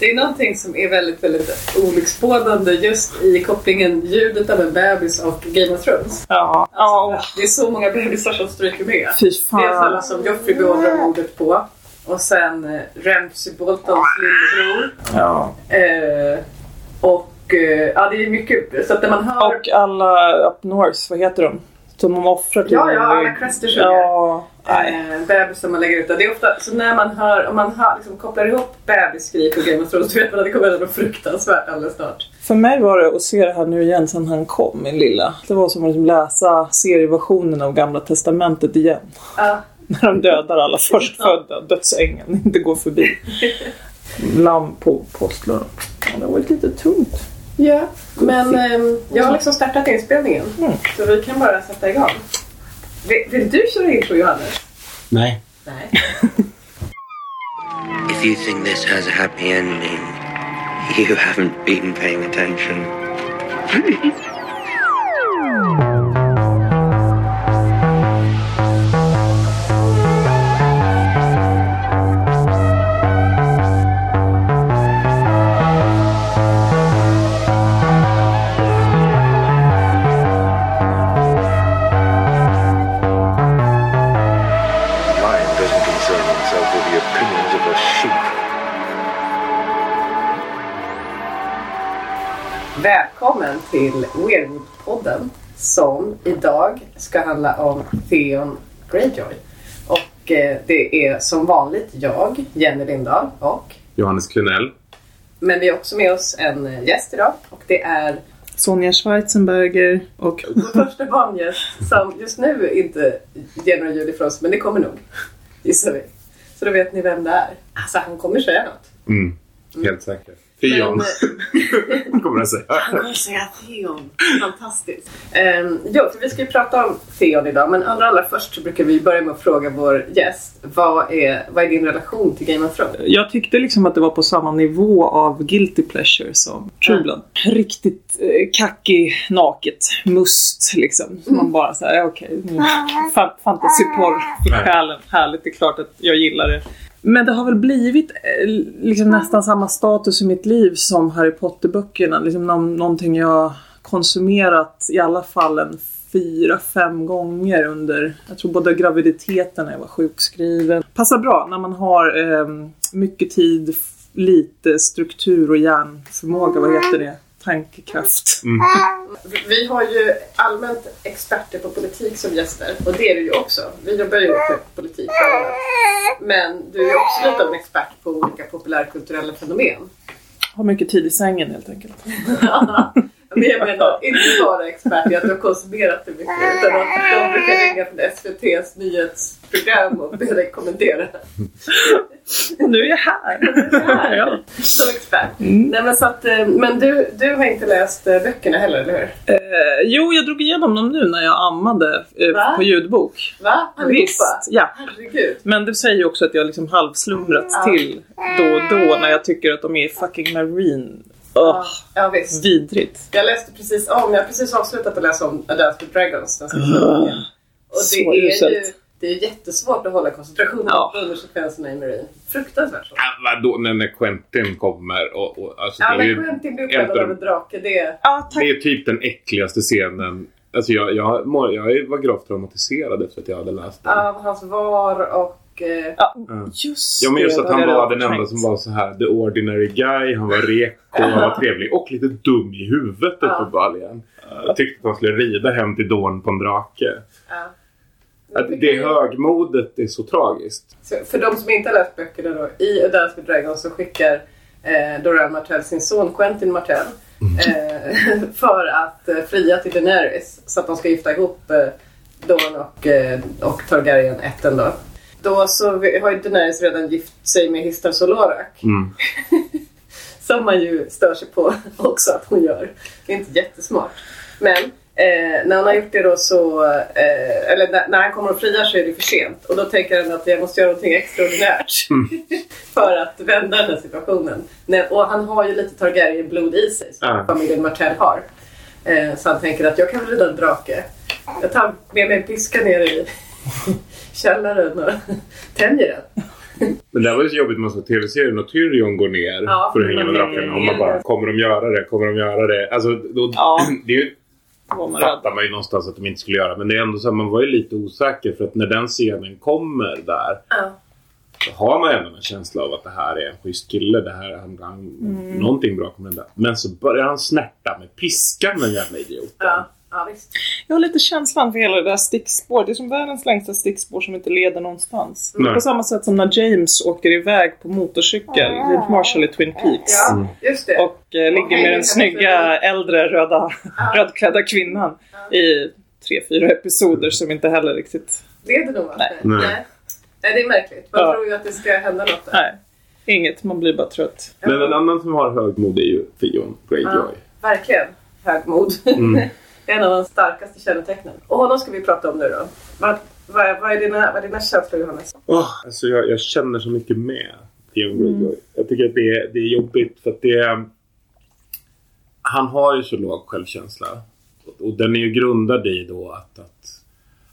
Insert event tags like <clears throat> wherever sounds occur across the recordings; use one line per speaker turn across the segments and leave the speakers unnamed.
Det är någonting som är väldigt, väldigt olycksbådande just i kopplingen ljudet av en bebis och Game of Thrones.
Ja. ja.
Det är så många bebisar som stryker med.
Fy
Dels
fan.
alla som Joffrey beordrar mordet på. Och sen eh, Ramsay Boltons lillebror.
Ja.
Eh, och eh, ja, det är mycket. Så att när man hör...
Och alla Up North, vad heter de? Som de offrar till
Ja, ja, alla Cresters
Ja.
Eh, bebis som man lägger ut. Det är ofta, så när man hör, om man hör, liksom, kopplar ihop bebisskrik och Game of Thrones, då vet man att det kommer hända något fruktansvärt alldeles snart.
För mig var det att se det här nu igen sen han kom, min lilla. Det var som att liksom läsa serieversionen av Gamla Testamentet igen.
Ja. <laughs>
När de dödar alla <laughs> förstfödda, dödsängeln inte går förbi. <laughs> Lamm på påsklaren. Ja, det var lite tungt.
Ja, men ehm, jag har liksom startat inspelningen.
Mm.
Så vi kan bara sätta igång. Vill, vill du köra intro Johannes?
Nej.
Nej.
If you think this has a happy ending, you haven't been paying attention. <laughs>
Välkommen till Weirwood-podden som idag ska handla om Theon Greyjoy. Och eh, det är som vanligt jag, Jenny Lindahl och
Johannes Klenell.
men vi har också med oss en eh, gäst idag och det är
Sonja Schweizenberger och <laughs>
vår första barngäst som just nu inte ger några ljud ifrån sig men det kommer nog. Gissar vi. Så då vet ni vem det är. Alltså han kommer säga något.
Mm. Helt säker. Fion
Men, <laughs>
kommer jag säga.
Han kommer säga Theon. Fantastiskt. Um, jo, för vi ska ju prata om Theon idag, men allra, allra först så brukar vi börja med att fråga vår gäst. Vad är, vad är din relation till Game of Thrones?
Jag tyckte liksom att det var på samma nivå av guilty pleasure som True Blood. Riktigt eh, kackig, naket, must liksom. Så man bara såhär, okej. Okay, fa- Fantasyporr för själen. Härligt, det är klart att jag gillar det. Men det har väl blivit eh, liksom nästan samma status i mitt liv som Harry Potter-böckerna. Liksom nå- någonting jag konsumerat i alla fall en fyra, fem gånger under, jag tror både graviditeten när jag var sjukskriven. Passar bra när man har ehm, mycket tid, lite struktur och hjärnförmåga, vad heter det? Tankekraft.
Vi har ju allmänt experter på politik som gäster och det är du ju också. Vi jobbar ju med politik. Men du är också lite av en expert på olika populärkulturella fenomen.
Har mycket tid i sängen helt enkelt. <laughs> <laughs>
Men jag menar inte bara expert i att du har konsumerat det mycket utan att de brukar ringa från SVTs nyhetsprogram och be dig kommentera.
Och nu är jag här. ja.
Som expert. Nej, men så att, eh, men du, du har inte läst eh, böckerna heller, eller hur?
Eh, jo, jag drog igenom dem nu när jag ammade eh,
Va?
på ljudbok.
Va? Allihopa?
Visst, ja.
Herregud.
Men det säger ju också att jag liksom halvslumrat till då och då när jag tycker att de är fucking marine.
Ja,
Ugh,
ja visst.
vidrigt.
Jag läste precis om, jag har precis avslutat att läsa om A Dance with Dragons. Den sista boken. Och det
Så
är ju
uselt.
det är jättesvårt att hålla koncentrationen
Ja.
under sekvenserna i Marine. Fruktansvärt svårt.
Ja, vadå, när, när Quentin kommer och, och alltså,
Ja,
det, är
men
ju,
Quentin blir uppäten
av
en drake. Det,
Ja, tack.
det är typ den äckligaste scenen. Alltså jag, jag, jag var gravt traumatiserad efter att jag hade läst den.
av hans var och... Eh,
Ja, just
Ja men just
det,
att han var den enda som var så här the ordinary guy, han var reko, han var trevlig och lite dum i huvudet
Ja.
uppenbarligen. Jag tyckte att han skulle rida hem till Dorn på en drake.
ja.
Att det högmodet är så tragiskt.
Så för de som inte har läst böckerna då, i A Dance with Dragons så skickar eh, Doran Martell sin son Quentin Martell eh, <laughs> för att eh, fria till Daenerys så att de ska gifta ihop eh, Dorn och, eh, och Targaryen ätten då. Då så har ju Daenerys redan gift sig med Histar Solorak.
Mm. <laughs>
Som man ju stör sig på <laughs> också att hon gör. Det är inte jättesmart. Men eh, när han har gjort det då så, eh, eller när, när han kommer och friar så är det för sent. Och då tänker han att jag måste göra någonting extraordinärt. <laughs> för att vända den här situationen. När, och han har ju lite Targaryen-blod i sig som
Ja.
familjen Martell har. Eh, så han tänker att jag kan väl rida en drake. Jag tar med mig en piska ner i <laughs> källaren och tänjer den.
Men det här var ju så jobbigt med tv-serien och Tyrion går ner
Ja,
för att hänga med drakarna. Och man bara, kommer de göra det? Kommer de göra det? Alltså, då,
Ja. <clears throat>
det är ju,
man
fattar man ju någonstans att de inte skulle göra. Men det är ändå så att man var ju lite osäker för att när den scenen kommer där
Ja.
så har man ändå en känsla av att det här är en schysst kille. Det här, han, han,
Mm.
Någonting bra kommer hända. Men så börjar han snärta med piskan den jävla idioten.
Ja. Ja, visst.
Jag har lite känslan för hela det där stickspår. Det är som världens längsta stickspår som inte leder någonstans.
Nej.
På samma sätt som när James åker iväg på motorcykel, James Marshall i Twin Peaks.
Ja, just det.
Och eh, ligger med den snygga äldre röda, <laughs> rödklädda kvinnan i tre, fyra episoder som inte heller riktigt...
Leder nog
Nej.
Nej.
Nej. Nej, det är märkligt. Man
Ja.
tror ju att det ska hända något där.
Nej, inget. Man blir bara trött.
Men en annan som har högmod är ju Theon Greyjoy.
Ja, verkligen. Högmod.
Mm. <laughs>
en av de starkaste kännetecknen. Och honom ska vi prata om nu då. Vad, vad, vad, är, dina, vad är dina känslor Johannes?
Åh, alltså jag, jag känner så mycket med Theon Greyjoy. Jag tycker att det är, det är jobbigt för att det är... Han har ju så låg självkänsla. Och, och den är ju grundad i då att, att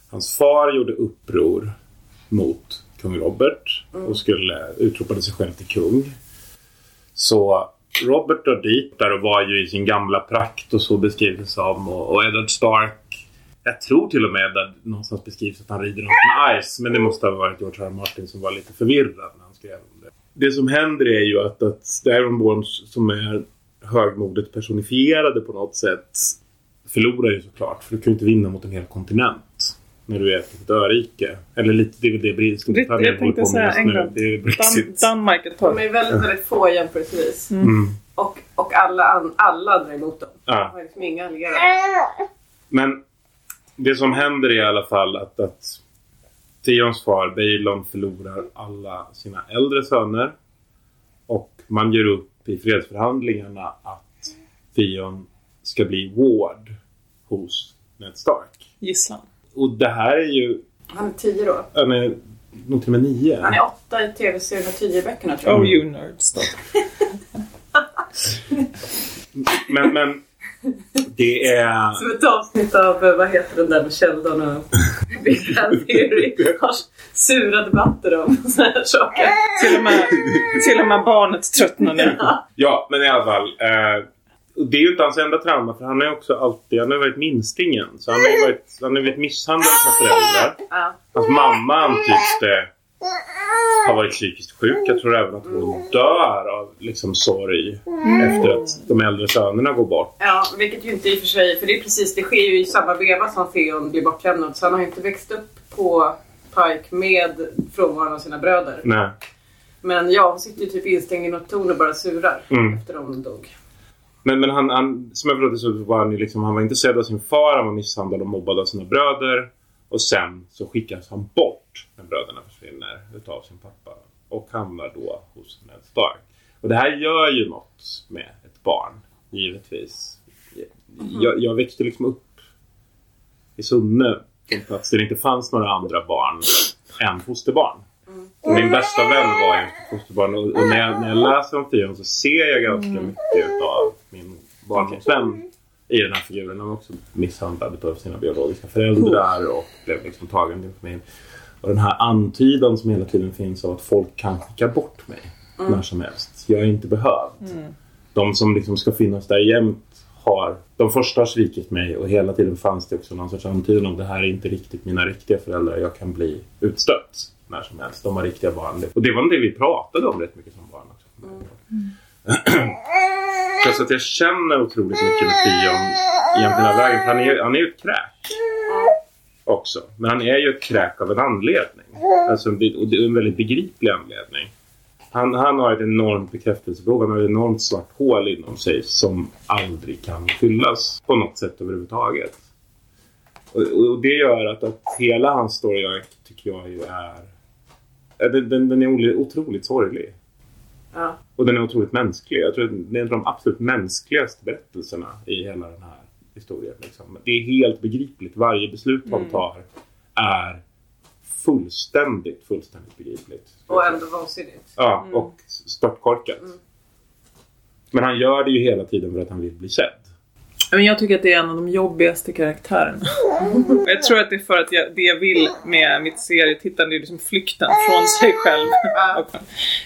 hans far gjorde uppror mot kung Robert och skulle utropade sig själv till kung. Så Robert drar dit där och var ju i sin gamla prakt och så beskrivs det som. Och, och Eddard Stark jag tror till och med att någonstans beskrivs att han rider runt med Ice. Men det måste ha varit George R. R. Martin som var lite förvirrad när han skrev om det. Det som händer är ju att, att Dragonborn som är högmodet personifierade på något sätt förlorar ju såklart. För du kan ju inte vinna mot en hel kontinent. När du är ett örike. Eller lite, det är väl det
Britt-
Storbritannien
jag
håller
tänkte
på med
säga
just nu.
England.
Det är
Dan. Danmark ett tag.
De är väldigt, väldigt få jämförelsevis.
Mm.
Och, och alla, an, alla andra är emot dem. De
Ja.
har liksom inga allierade.
Men det som händer är i alla fall att, att Theons far Baelon förlorar alla sina äldre söner. Och man ger upp i fredsförhandlingarna att Theon ska bli ward hos Ned Stark.
Gisslan.
Och det här är ju...
Han är tio då.
Han är nog till och med nio.
Han är åtta i tv-serien och tio i böckerna tror jag.
Oh you nerds då. <laughs>
Men, men det är...
Som ett avsnitt av, eh, vad heter den där med Sheldon och Big Bang Theory. <laughs> Har sura debatter om <laughs> sådana här saker.
Till och med, till och med barnet tröttnar nu.
Ja, men i alla fall. Eh, det är ju inte hans enda trauma för han har ju också alltid, han har varit minstingen. Så han har ju varit, han har blivit misshandlad av sina föräldrar.
Ja.
Hans mamma antyds det har varit psykiskt sjuk. Jag tror även att hon dör av liksom sorg efter att de äldre sönerna går bort.
ja, vilket ju inte i och för sig, för det är precis, det sker ju i samma veva som Theon blir bortlämnad. Så han har ju inte växt upp på Pike med frånvaron av sina bröder.
Nej.
Men ja, hon sitter ju typ instängd i något torn och bara surar
Mm.
efter de dog.
Men, men han, han, som jag förstått så var han liksom, han var inte sedd av sin far, han var misshandlad och mobbad av sina bröder. Och sen så skickas han bort när bröderna försvinner utav sin pappa. Och hamnar då hos Ned Stark. Och det här gör ju något med ett barn, givetvis. Jag, jag växte liksom upp i Sunne, på en plats där det inte fanns några andra barn än fosterbarn. Min bästa vän var ett fosterbarn och, när, jag, när jag läser om Theon så ser jag ganska mycket av min barndomsvän i den här figuren. Han var också misshandlad av sina biologiska föräldrar och blev liksom tagen till familj. Och den här antydan som hela tiden finns av att folk kan skicka bort mig när som helst. Jag är inte behövd. De som liksom ska finnas där jämt har... De första har svikit mig och hela tiden fanns det också någon sorts antydan om det här är inte riktigt mina riktiga föräldrar. Jag kan bli utstött när som helst. De har riktiga barn. Och det var det vi pratade om rätt mycket som barn också. <clears throat> Så att jag känner otroligt mycket med Theon egentligen hela vägen. För han är, han är ju ett kräk. Också. Men han är ju ett kräk av en anledning. Alltså, det- och det är en väldigt begriplig anledning. Han, han har ett enormt bekräftelsebehov. Han har ett enormt svart hål inom sig som aldrig kan fyllas på något sätt överhuvudtaget. Och, och det gör att, att hela hans story arc tycker jag ju är... eh, Den, den, den är oli- otroligt sorglig.
Ja.
Och den är otroligt mänsklig. Jag tror att det är en av de absolut mänskligaste berättelserna i hela den här historien. Liksom. Det är helt begripligt. Varje beslut han tar är fullständigt, fullständigt begripligt.
Och ändå vansinnigt.
Ja, och störtkorkat. Men han gör det ju hela tiden för att han vill bli sedd.
Men jag tycker att det är en av de jobbigaste karaktärerna. <laughs> Jag tror att det är för att jag, det jag vill med mitt serietittande är liksom flykten från sig själv. <laughs>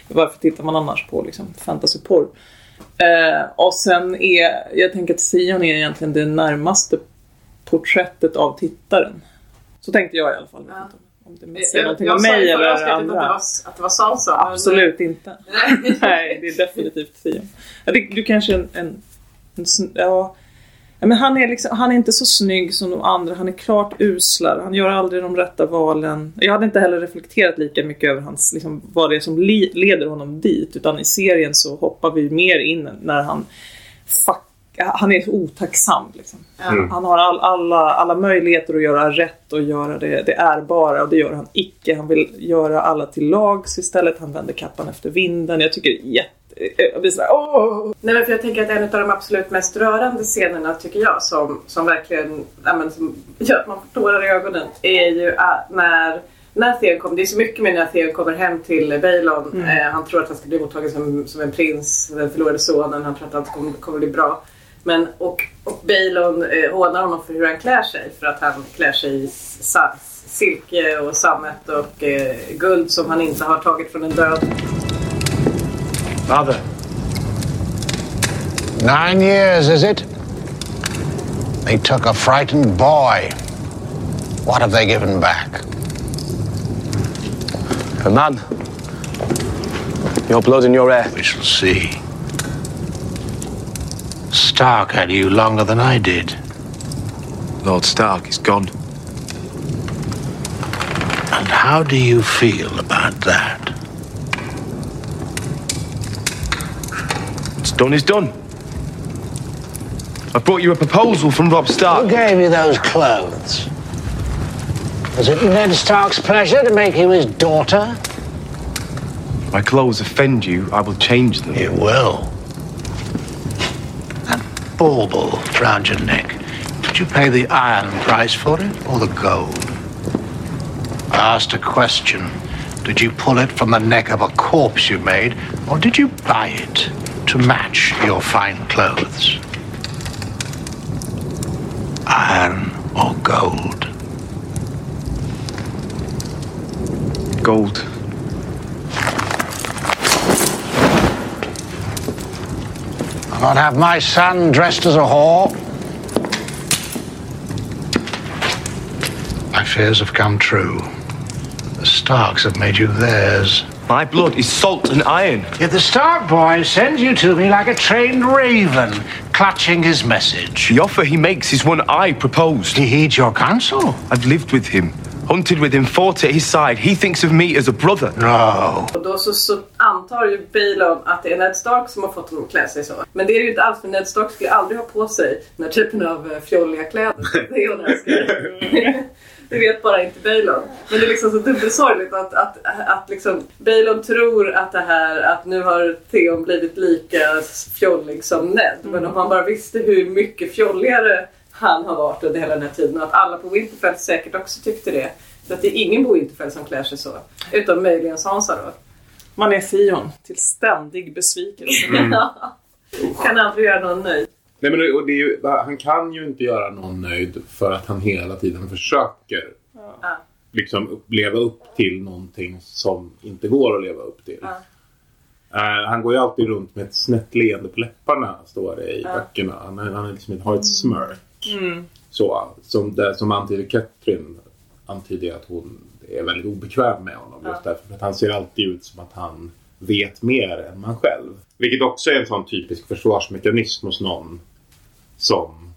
Varför tittar man annars på liksom fantasyporr? Eh, och sen är, jag tänker att Sion är egentligen det närmaste porträttet av tittaren. Så tänkte jag i alla fall. Jag inte Om det
Jag,
säger någonting
jag
om
sa
mig
ju förra
eller
avsnittet att det
andra.
var, att det var Sansa. men-
Absolut inte.
Nej. <laughs>
Nej, det är definitivt Sion. Ja, det, du kanske är en, en, en ja. Men han är, liksom, han är inte så snygg som de andra. Han är klart uslare. Han gör aldrig de rätta valen. Jag hade inte heller reflekterat lika mycket över hans, liksom, vad det är som li- leder honom dit. Utan i serien så hoppar vi mer in när han fuck, han är så otacksam. Liksom. Han har all, alla, alla möjligheter att göra rätt och göra det, det ärbara och det gör han icke. Han vill göra alla till lags istället. Han vänder kappan efter vinden. Jag tycker det är jätte... Jag blir sådär, åh!
Nej, men för jag tänker att en av de absolut mest rörande scenerna tycker jag som, som verkligen ja, men, som gör att man får tårar i ögonen är ju att när när Theon kommer, det är så mycket med när Theon kommer hem till Baelon. Eh, han tror att han ska bli mottagen som, som en prins, den förlorade sonen. Han tror att allt kommer, kommer bli bra. Men, och, och Baelon eh, hånar honom för hur han klär sig. För att han klär sig i silke och sammet och eh, guld som han inte har tagit från en död.
Father,
Nine years, is it? They took a frightened boy. What have they given back?
a man. Your blood and your hair.
We shall see. Stark had you longer than I did.
Lord Stark is gone.
And how do you feel about that?
What's done is done. I brought you a proposal from Rob Stark.
Who gave you those clothes? Was it Ned Stark's pleasure to make you his daughter?
My clothes offend you, I will change them.
You will. Bauble round your neck. Did you pay the iron price for it or the gold? I asked a question. Did you pull it from the neck of a corpse you made, or did you buy it to match your fine clothes? Iron or gold?
Gold.
Not have my son dressed as a whore. My fears have come true. The Starks have made you theirs.
My blood is salt and iron.
Yet the Stark boy sends you to me like a trained raven, clutching his message.
The offer he makes is one I proposed.
He heeds your counsel?
I've lived with him, hunted with him, fought at his side. He thinks of me as a brother.
No.
Och då så, så antar ju Baelon att det är Ned Stark som har fått honom att klä sig så. Men det är det ju inte alls för Ned Stark skulle aldrig ha på sig den här typen av eh, fjolliga kläder. <laughs> Det är hon älskar. <laughs> Det vet bara inte Baelon. Men det är liksom så dubbelsorgligt att, att, att liksom Baelon tror att det här, att nu har Theon blivit lika fjollig som Ned. Men om han bara visste hur mycket fjolligare han har varit under hela den här tiden och att alla på Winterfell säkert också tyckte det. Så att det är ingen på Winterfell som klär sig så. Utom möjligen Sansa då.
Man är Sion till ständig besvikelse. <laughs>
Kan aldrig göra någon nöjd.
Nej, men och det är ju, han kan ju inte göra någon nöjd för att han hela tiden försöker
Ja.
liksom leva upp till någonting som inte går att leva upp till. Eh, han går ju alltid runt med ett snett leende på läpparna, står det i böckerna. Han, är- han liksom, har ett smirk. Så, som, det, som antyder Catherine antyder att hon är väldigt obekväm med honom. Just därför för att han ser alltid ut som att han vet mer än man själv. Vilket också är en sån typisk försvarsmekanism hos någon som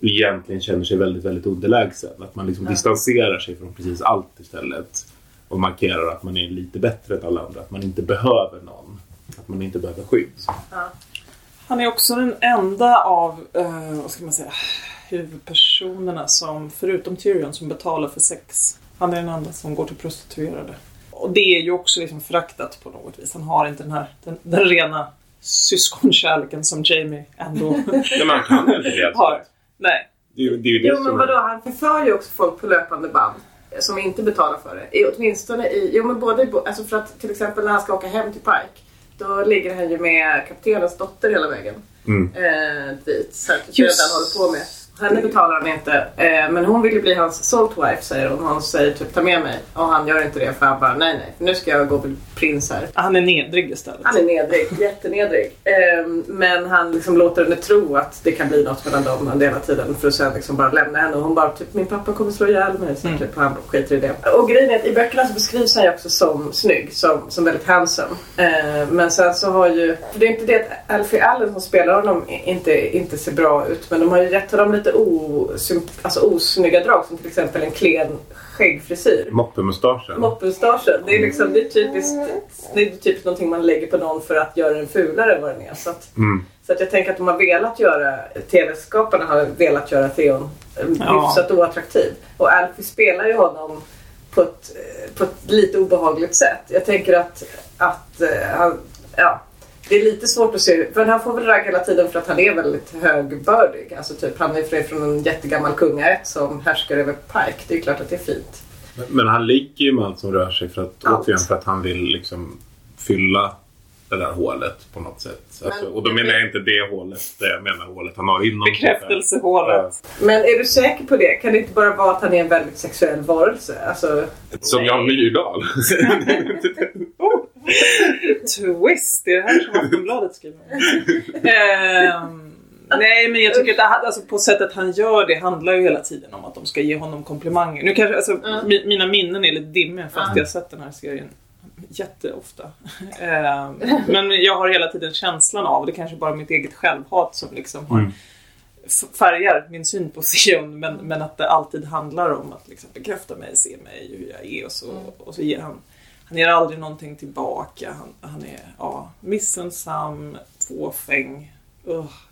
egentligen känner sig väldigt, väldigt underlägsen. Att man liksom distanserar sig från precis allt istället. Och markerar att man är lite bättre än alla andra. Att man inte behöver någon. Att man inte behöver skydd.
Han är också den enda av, eh, vad ska man säga, huvudpersonerna som, förutom Tyrion, som betalar för sex. Han är den enda som går till prostituerade. Och det är ju också liksom föraktat på något vis. Han har inte den här, den, den rena syskonkärleken som Jamie ändå <laughs>
Men man kan inte
har. Nej.
Det är det, är det
Jo men vadå, han förför ju också folk på löpande band. eh, Som inte betalar för det. I, åtminstone i, jo men både alltså för att till exempel när han ska åka hem till Pike. Då ligger han ju med kaptenens dotter hela vägen.
Mm.
Eh, dit. Så att han håller på med. Henne betalar han inte. Eh, men hon vill ju bli hans salt wife säger hon. Hon säger typ ta med mig. Och han gör inte det för han bara nej nej. Nu ska jag gå och bli prins här.
Han är nedrig istället.
Han är nedrig, jättenedrig. Ehm, men han liksom låter henne tro att det kan bli något mellan dem under hela tiden för att sen liksom bara lämna henne. Och hon bara typ min pappa kommer slå ihjäl mig. Så typ, han skiter i det. Och grejen är att i böckerna så beskrivs han ju också som snygg, som, som väldigt handsome. Ehm, men sen så har ju, för det är inte det att Alfie Allen som spelar honom inte, inte ser bra ut. Men de har ju gett honom lite osymp- alltså osnygga drag som till exempel en klen skäggfrisyr.
Moppemustaschen.
Moppemustaschen. Det är liksom, det är typiskt, det är typiskt någonting man lägger på någon för att göra den fulare än vad den är. Så att,
Mm.
så att jag tänker att de har velat göra, tv-skaparna har velat göra Theon eh,
Ja.
hyfsat oattraktiv. Och Alfie spelar ju honom på ett, eh, på ett lite obehagligt sätt. Jag tänker att, att eh, han, ja. Det är lite svårt att se, för han får väl ragg hela tiden för att han är väldigt högbördig. Alltså typ, han är från en jättegammal kungaätt som härskar över Pike. Det är klart att det är fint.
Men- Men han ligger ju med allt som rör sig för att,
Allt.
återigen, för att han vill liksom fylla det där hålet på något sätt. Alltså, och då menar jag inte det hålet, det jag menar hålet han har inom.
Bekräftelsehålet.
Men är du säker på det? Kan det inte bara vara att han är en väldigt sexuell varelse? Alltså,
Ja. Som Jan Myrdal. <laughs> <laughs>
Twist, det är det här som Aftonbladet skriver. Ehm, Nej men jag tycker att det, här- alltså, på sättet han gör det handlar ju hela tiden om att de ska ge honom komplimanger. Nu kanske, alltså, mi, mina minnen är lite dimmiga fast jag har sett den här serien jätteofta. Ehm, men jag har hela tiden känslan av, det kanske bara mitt eget självhat som liksom har
Mm.
färgar min syn på Sion men, men att det alltid handlar om att liksom bekräfta mig, se mig, hur jag är och så, och så ger han han ger aldrig någonting tillbaka. Han, han är ja, missunnsam, fåfäng.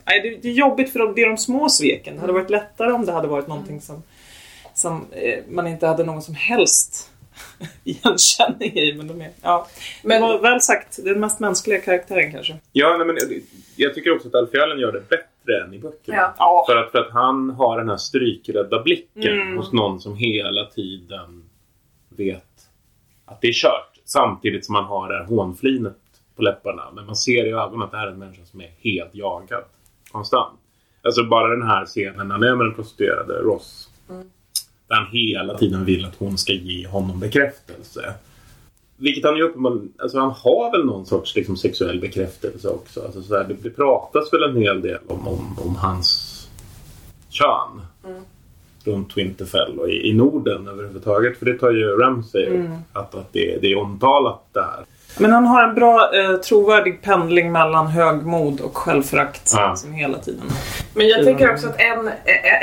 Nej, det, det är jobbigt för de, det är de små sveken. Det hade varit lättare om det hade varit någonting som, som eh, man inte hade någon som helst <laughs> igenkänning i. Men de är, ja.
Men-
det var väl sagt, den mest mänskliga karaktären kanske.
ja, nej, men jag- jag tycker också att Alfie Allen gör det bättre än i böckerna.
Ja.
För, att, för att han har den här strykrädda blicken
Mm.
hos någon som hela tiden vet att det är kört. Samtidigt som man har det här hånflinet på läpparna. Men man ser i ögonen att det här är en människa som är helt jagad. Konstant. Alltså bara den här scenen när han är med den prostituerade Ross. Där han hela tiden vill att hon ska ge honom bekräftelse. Vilket han ju uppenbarligen... Alltså han har väl någon sorts liksom, sexuell bekräftelse också. Alltså, så här, det, det pratas väl en hel del om, om, om hans kön. Runt Winterfell och i, i Norden överhuvudtaget. För det tar ju Ramsay upp. Att, att det, det är omtalat där.
Men han har en bra eh, trovärdig pendling mellan högmod och självförakt
Ja.
liksom hela tiden.
Men jag tänker också att en,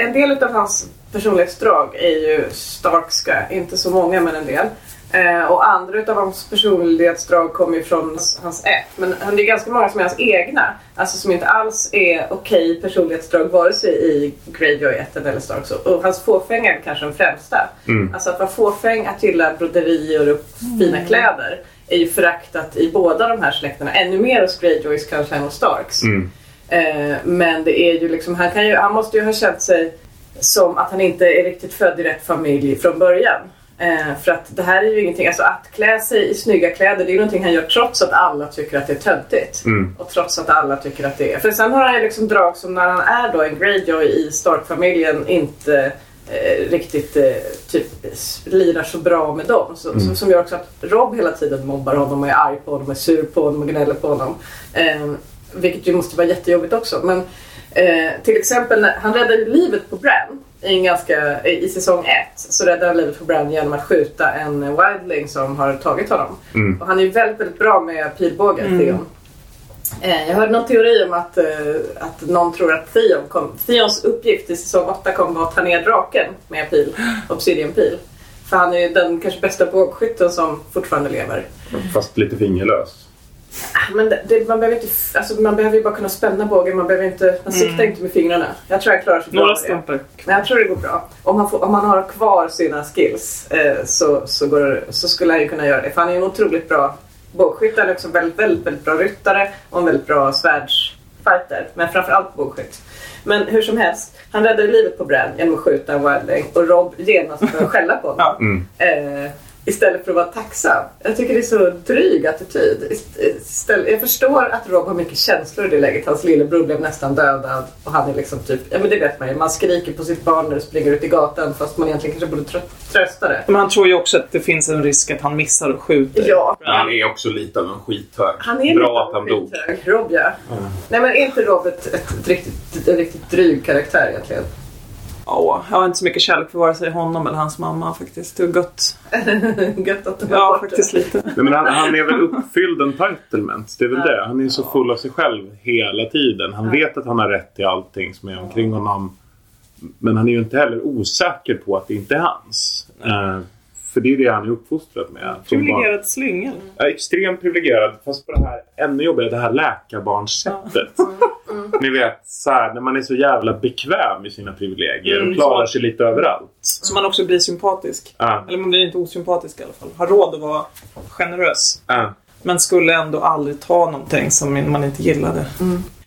en del av hans personlighetsdrag är ju starkska. Inte så många men en del. Eh, och andra utav hans personlighetsdrag kommer ju från hans, ett. Men det är ganska många som är hans egna. Alltså som inte alls är okej personlighetsdrag vare sig i Greyjoy 1 eller Stark. Så. Och hans fåfäng är kanske den främsta. Alltså att vara fåfäng, att gilla broderier och fina kläder är ju föraktat i båda de här släkterna. Ännu mer hos Greyjoys kanske än hos Starks. Eh, men det är ju liksom, han, kan ju, han måste ju ha känt sig som att han inte är riktigt född i rätt familj från början. Eh, för att det här är ju ingenting, alltså att klä sig i snygga kläder det är ju någonting han gör trots att alla tycker att det är töntigt. Och trots att alla tycker att det är. För sen har han ju liksom drag som när han är då en Greyjoy i Stark-familjen inte eh, riktigt eh, typ lirar så bra med dem. Så, så, som gör också att Rob hela tiden mobbar honom och är arg på honom, är sur på honom och gnäller på honom. Eh, vilket ju måste vara jättejobbigt också. Men eh, till exempel när han räddade livet på Bran i, en ganska, i säsong 1 så räddade han livet på Bran genom att skjuta en wildling som har tagit honom. Och han är väldigt, väldigt bra med pilbåge, Theon. Eh, Jag hörde någon teori om att, eh, att någon tror att Theon kom, Theons uppgift i säsong 8 kommer vara att ta ner draken med pil, obsidianpil. För han är ju den kanske bästa bågskytten som fortfarande lever.
Fast lite fingerlös.
Men det, det, man, behöver inte, alltså, man behöver ju bara kunna spänna bågen, man, behöver inte, man siktar inte med fingrarna. Jag tror jag klarar sig bra
Några stumpar.
Men jag tror det går bra. Om han, får, om han har kvar sina skills eh, så, så, går, så skulle han ju kunna göra det. För han är ju en otroligt bra bågskytt. Han är också en väldigt, väldigt, väldigt bra ryttare och en väldigt bra svärdsfighter. Men framförallt bågskytt. Men hur som helst, han räddade livet på Bran genom att skjuta en wildling och Rob genast började skälla på honom.
Ja.
Eh, Istället för att vara tacksam. Jag tycker det är så dryg attityd. Ist- Istället, jag förstår att Rob har mycket känslor i det läget. Hans lillebror blev nästan dödad och han är liksom typ, ja men det vet man ju. Man skriker på sitt barn när det springer ut i gatan fast man egentligen kanske borde trö- trösta det.
Men han tror ju också att det finns en risk att han missar och skjuter.
Ja,
Han är också lite av en skithög.
han är
Bra att han dog.
Rob ja. Nej men är inte Rob ett, ett, ett riktigt, en riktigt dryg karaktär egentligen?
Ja, jag har inte så mycket kärlek för vare sig honom eller hans mamma faktiskt. Det är gott. <laughs>
Gött att du var
Ja, faktiskt lite.
Nej, men han, han är väl uppfylld entitlement. Det är väl det. Han är så full av sig själv hela tiden. Han vet att han har rätt till allting som är omkring honom. Men han är ju inte heller osäker på att det inte är hans. Eh, för det är det han är uppfostrad med.
Privilegierad slyngel.
Ja, extremt privilegierad. Fast på det här ännu jobbigare, det här läkarbarnssättet. Ni vet, så här, när man är så jävla bekväm i sina privilegier och
Mm,
klarar
så.
sig lite överallt.
Så man också blir sympatisk.
Ja,
Eller man blir inte osympatisk i alla fall. Har råd att vara generös.
ja.
Men skulle ändå aldrig ta någonting som man inte gillade.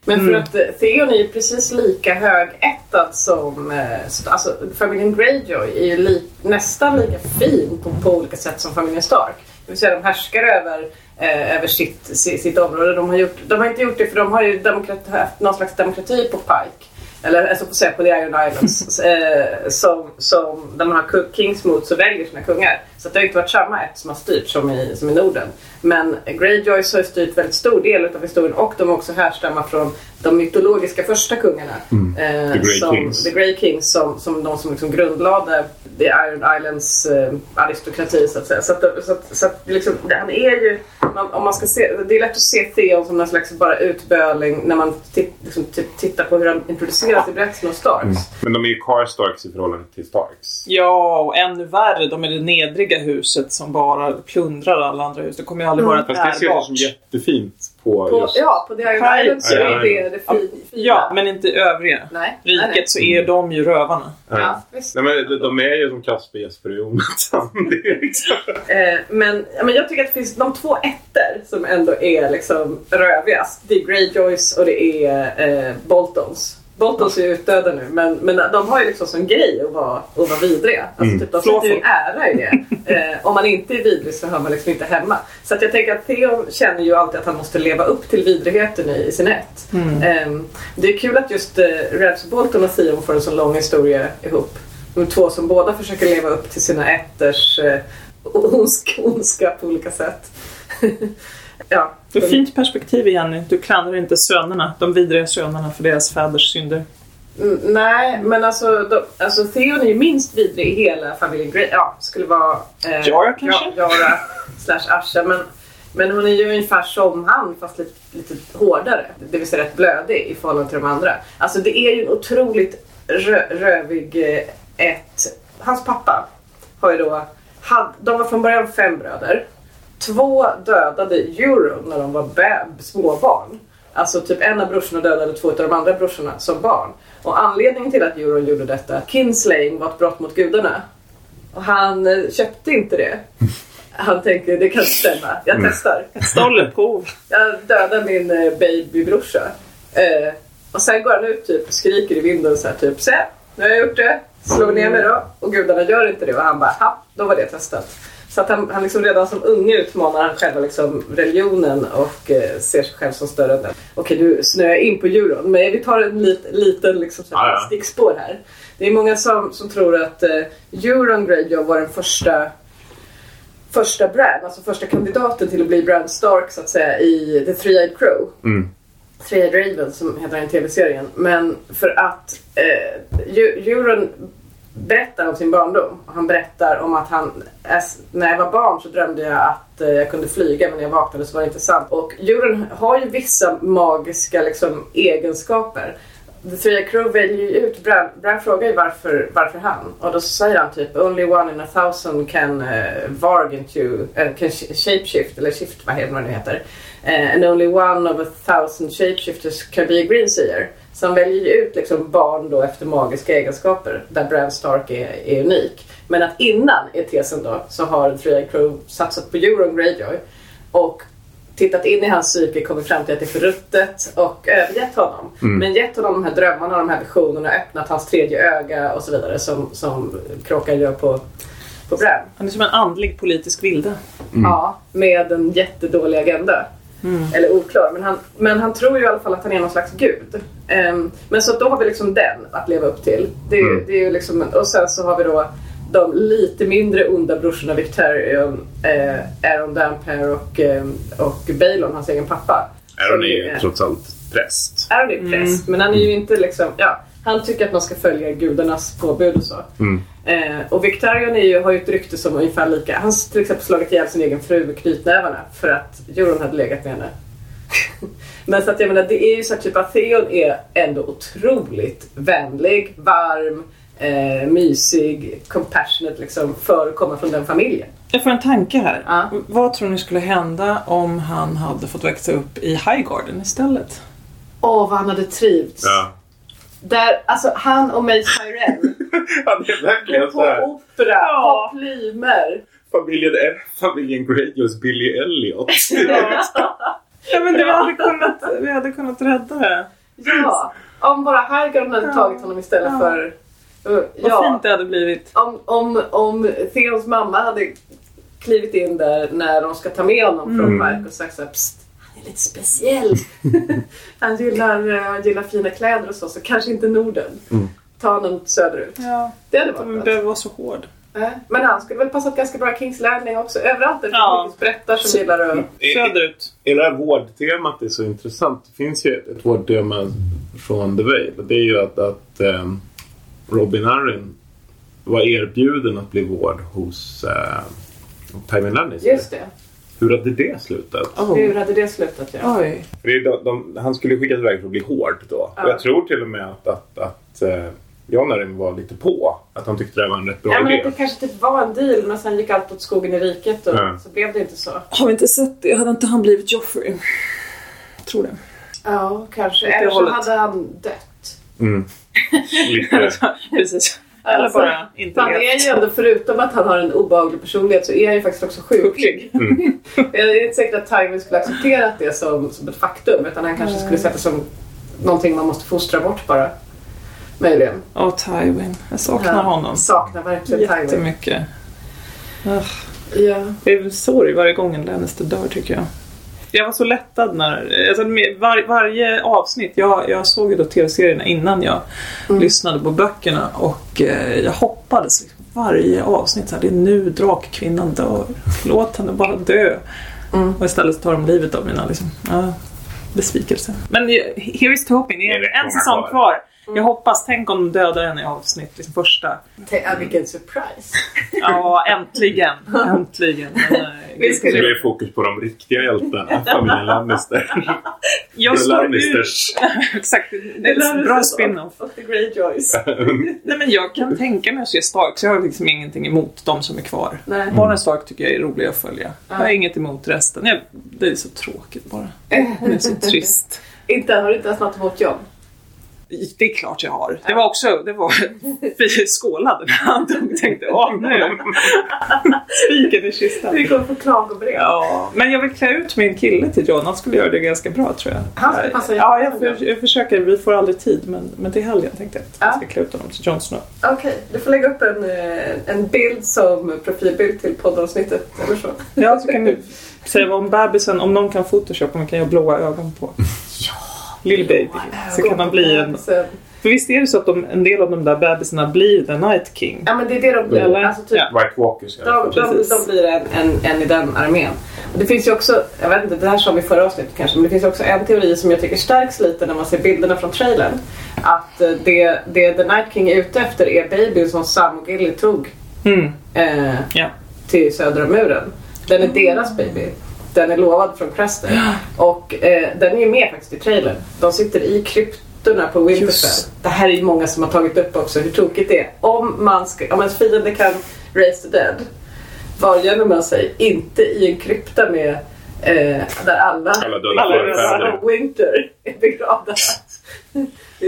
Men för
Mm.
att eh, Theon är ju precis lika högättad som... eh, Alltså familjen Greyjoy är ju li, nästan lika fin på, på olika sätt som familjen Stark. Det vill säga de härskar över, eh, över sitt, sitt, sitt område. De har, gjort, de har inte gjort det för de har ju demokrati, haft någon slags demokrati på Pike. Eller alltså på, på The Iron Islands. <laughs> eh, som, som, där man har ku- Kingsmoot så väljer sina kungar. Så det har inte varit samma ett som har styrt som i, som i Norden. Men Greyjoys har styrt väldigt stor del av historien och de också härstammar från de mytologiska första kungarna. Eh,
The Grey
som,
Kings.
The Grey Kings som, som de som liksom grundlade The Iron Islands eh, aristokrati så att säga. Så att, så att, så att liksom, han är ju, man, om man ska se, det är lätt att se Theon som någon slags bara utböling när man liksom, typ, tittar på hur han introduceras i berättelsen av Starks.
Men de är ju Carstarks i förhållande till Starks.
Ja, och ännu värre. De är det nedriga huset som bara plundrar alla andra hus. Det kommer ju aldrig vara ett
Fast det ser ut
ärbart.
som jättefint på,
På,
just...
ja, på
Pike.
Islands så
Ja,
är
ja,
det det fi, fina.
Ja, men inte i övriga.
nej,
Riket
nej.
så är de ju rövarna.
Ja, visst.
Nej, men de, de är ju som Kasper, Jesper och Jonathan. <laughs> Är liksom...
Eh, men, ja, men jag tycker att det finns de två ettor som ändå är liksom rövigast. Det är Greyjoys och det är eh, Boltons. Boltons är ju utdöda nu men, men de har ju liksom som grej att vara, att vara vidriga. Alltså, typ, de sätter ju en ära i det. <laughs> Eh, om man inte är vidrig så hör man liksom inte hemma. Så att jag tänker att Theo känner ju alltid att han måste leva upp till vidrigheten i, i sin ett. Eh, det är kul att just eh, Ramsay Bolton och Theon får en så lång historia ihop. De två som båda försöker leva upp till sina etters eh, ondska på olika sätt. <laughs> ja.
Det är fint perspektiv Jenny. Du klandrar inte sönerna, de vidriga sönerna för deras fäders synder.
Mm, nej, men alltså, de, alltså Theon är ju minst vidrig i hela familjen Grey. Ja, skulle vara... Eh,
Jara kanske?
Ja, Jara slash Asha. Men, men hon är ju ungefär som han fast lite, lite hårdare. Det vill säga rätt blödig i förhållande till de andra. Alltså det är ju en otroligt rö, rövig eh, ett... Hans pappa har ju då... Had, de var från början fem bröder. Två dödade Euron när de var bab, småbarn. Alltså typ en av brorsorna dödade två av de andra brorsorna som barn. Och anledningen till att Euron gjorde detta, kinslaying var ett brott mot gudarna. Och han eh, köpte inte det. Han tänkte det kan stämma, jag testar.
Stolleprov.
Jag dödar min eh, babybrorsa. Eh, och sen går han ut typ och skriker i vinden så här typ Se, nu har jag gjort det. Slå ner mig då. Och gudarna gör inte det och han bara ha, då var det testat. Så att han, han liksom redan som unge utmanar han själva liksom religionen och eh, ser sig själv som större än den. Okej, du snöar in på euron, men vi tar en lit, liten liksom, så här,
Ja, ja.
stickspår här. Det är många som, som tror att eh, Euron Greyjoy var den första första Bran, alltså första kandidaten till att bli Bran Stark så att säga i The Three-Eyed Crow.
Mm.
Three-Eyed Raven som heter den tv-serien. Men för att eh, Eu- Euron berättar om sin barndom. Han berättar om att han, när jag var barn så drömde jag att eh, jag kunde flyga men när jag vaknade så var det inte sant. Och djuren har ju vissa magiska liksom, egenskaper. The Three Crow väljer ju ut, Bran, Bran frågar ju varför, varför han. Och då säger han typ Only one in a thousand can uh, varg into, uh, can shapeshift, eller shift vad heter det nu heter. Uh, and only one of a thousand shapeshifters can be a green seer. Så han väljer ju ut liksom barn då efter magiska egenskaper där Bran Stark är, är unik. Men att innan är tesen då så har Three Crow satsat på Euron Greyjoy och tittat in i hans psyke kommit fram till att det är förruttet och övergett honom. Men gett honom de här drömmarna, de här visionerna, öppnat hans tredje öga och så vidare som, som Kråkan gör på, på Bran.
Han är som en andlig politisk vilde.
Ja, med en jättedålig agenda. Eller oklar. Men han, men han tror ju i alla fall att han är någon slags gud. Ehm, men så då har vi liksom den att leva upp till. Det,
Mm.
det är ju liksom, och sen så har vi då de lite mindre onda brorsorna Victorion, eh, Aaron Dampere och, eh, och Balon, hans egen pappa.
Aaron är ju trots allt präst.
Aaron är präst, men han är ju inte liksom... Ja, han tycker att man ska följa gudarnas påbud och så.
Mm.
Eh, och Victorion är ju, har ju ett rykte som ungefär lika. Han har till exempel slagit ihjäl sin egen fru med knytnävarna för att Euron hade legat med henne. <laughs> Men så att jag menar, det är ju så att typ att Theon är ändå otroligt vänlig, varm, eh, mysig, compassionate liksom för att komma från den familjen.
Jag får en tanke här.
Ja.
Vad tror ni skulle hända om han hade fått växa upp i Highgarden istället?
Åh, vad han hade trivts.
Ja.
Där, alltså han och Mace Tyrell <laughs>
Han är verkligen
på
så här.
opera,
Ja.
ha plymer.
Familjen, familjen Greyjoys Billy Elliot. <laughs>
Ja men vi hade kunnat, vi hade kunnat rädda det.
Ja, om bara Highgarden hade tagit honom istället
Ja.
för... Uh,
Vad
ja,
fint det hade blivit.
om, om, om Theons mamma hade klivit in där när de ska ta med honom från Park och sagt såhär Lite speciell. <laughs> han gillar, uh, gillar fina kläder och så, så kanske inte Norden. Ta honom söderut.
Ja,
Det hade
de
varit något.
behöver vara så hård.
Äh, Men han skulle väl passat ganska bra i Kings Landing också. Överallt där det
Ja.
sprättar som gillar att...
Söderut.
Hela det här vårdtemat är så intressant. Det finns ju ett vårdtema från The och Det är ju att, att ehm, Robin Arryn var erbjuden att bli vård hos uh, Tywin Lannister.
Just det.
Hur hade det slutat?
Hur hade det slutat? Ja.
Oj.
För det är de, de, han skulle skickas iväg för att bli hård då.
Ja.
Och jag tror till och med att, att, att uh, John var lite på. Att han tyckte det var en rätt bra
Ja, men
idé.
att det kanske typ var en deal men sen gick allt åt skogen i riket och
Ja.
så blev det inte så.
Har vi inte sett det? Hade inte han blivit Joffrey? Jag tror det.
Ja, kanske. Eller så hade han dött.
Mm. <laughs> Lite.
Precis. Eller
Alltså,
bara inte
Han är ju ändå, förutom att han har en obehaglig personlighet, så är han ju faktiskt också sjuklig. <laughs> jag är inte säker att Tywin skulle acceptera det som, som ett faktum, utan han kanske skulle sätta som någonting man måste fostra bort bara. Möjligen.
Åh, Tywin. Jag saknar honom.
Saknar verkligen Tywin.
Jättemycket.
Ja.
Det är väl sorg varje gång en Lannister dör tycker jag. Jag var så lättad när... Alltså, var, varje avsnitt, jag, jag såg ju då tv-serierna innan jag lyssnade på böckerna och eh, jag hoppades liksom, varje avsnitt så här, det är nu drakkvinnan dör. Låt henne bara dö. Och istället tar de livet av mina liksom, ja, besvikelse. Men eh, here is to hoping, det
Det är
är
rätt
en säsong
kvar.
Kvar. Jag hoppas, tänk om de dödar henne i avsnitt, liksom första.
Ah, vilken surprise.
Ja, äntligen. <laughs> Äntligen. Men, eh, <laughs>
Vi skulle-
Nu är det fokus på de riktiga hjältarna. <laughs> Familjen Lannister.
jag
The. Lannisters.
Exakt, det är en bra spin-off.
Och The Greyjoys.
Nej men jag kan tänka mig att se Stark, så jag har liksom ingenting emot de som är kvar.
Nej.
Barnen Stark tycker jag är roliga att följa. Jag har inget emot resten. Jag, det är så tråkigt bara. Hon är så trist.
Inte, har du inte ens något emot John?
Det är klart jag har. Det var också, det var, <laughs> vi skålade när han dog tänkte åh nu. <laughs> Spiken i kistan.
Vi kommer få klagobrev.
Ja, men jag vill klä ut min kille till John. Han skulle göra det ganska bra tror jag.
Han skulle passa
Ja, jag, för, jag försöker. Vi får aldrig tid, men, men till helgen tänkte jag att jag
Ja.
ska klä ut honom till Jon Snow.
Okej, du får lägga upp en, eh, en bild som profilbild till poddavsnittet eller så.
Ja, så kan du säga om bebisen, om någon kan photoshop, om vi kan göra blåa ögon på. <laughs> Ja, Lill baby. Så kan han bli en... För visst är det så att de, en del av de där bebisarna blir The Night King?
Ja men det är det de blir.
Eller?
Alltså, typ,
Ja.
White Walkers alla
de, de, de blir en, en, en i den armén. Och det finns ju också, jag vet inte, det här sa vi i förra avsnittet kanske, men det finns också en teori som jag tycker stärks lite när man ser bilderna från trailern. Att eh, det, det The Night King är ute efter är babyn som Sam och Gilly tog
Mm.
eh,
Ja.
till södra muren. Den är deras baby. Den är lovad från Crester. Och eh, den är ju med faktiskt i trailern. De sitter i kryptorna på Winterfell.
Just.
Det här är ju många som har tagit upp också hur tokigt det är. Om, man ska, om ens fiende kan raise the dead, var gömmer man sig? Inte i en krypta med eh, där alla,
Alla döda
Alla
Winter är begravda.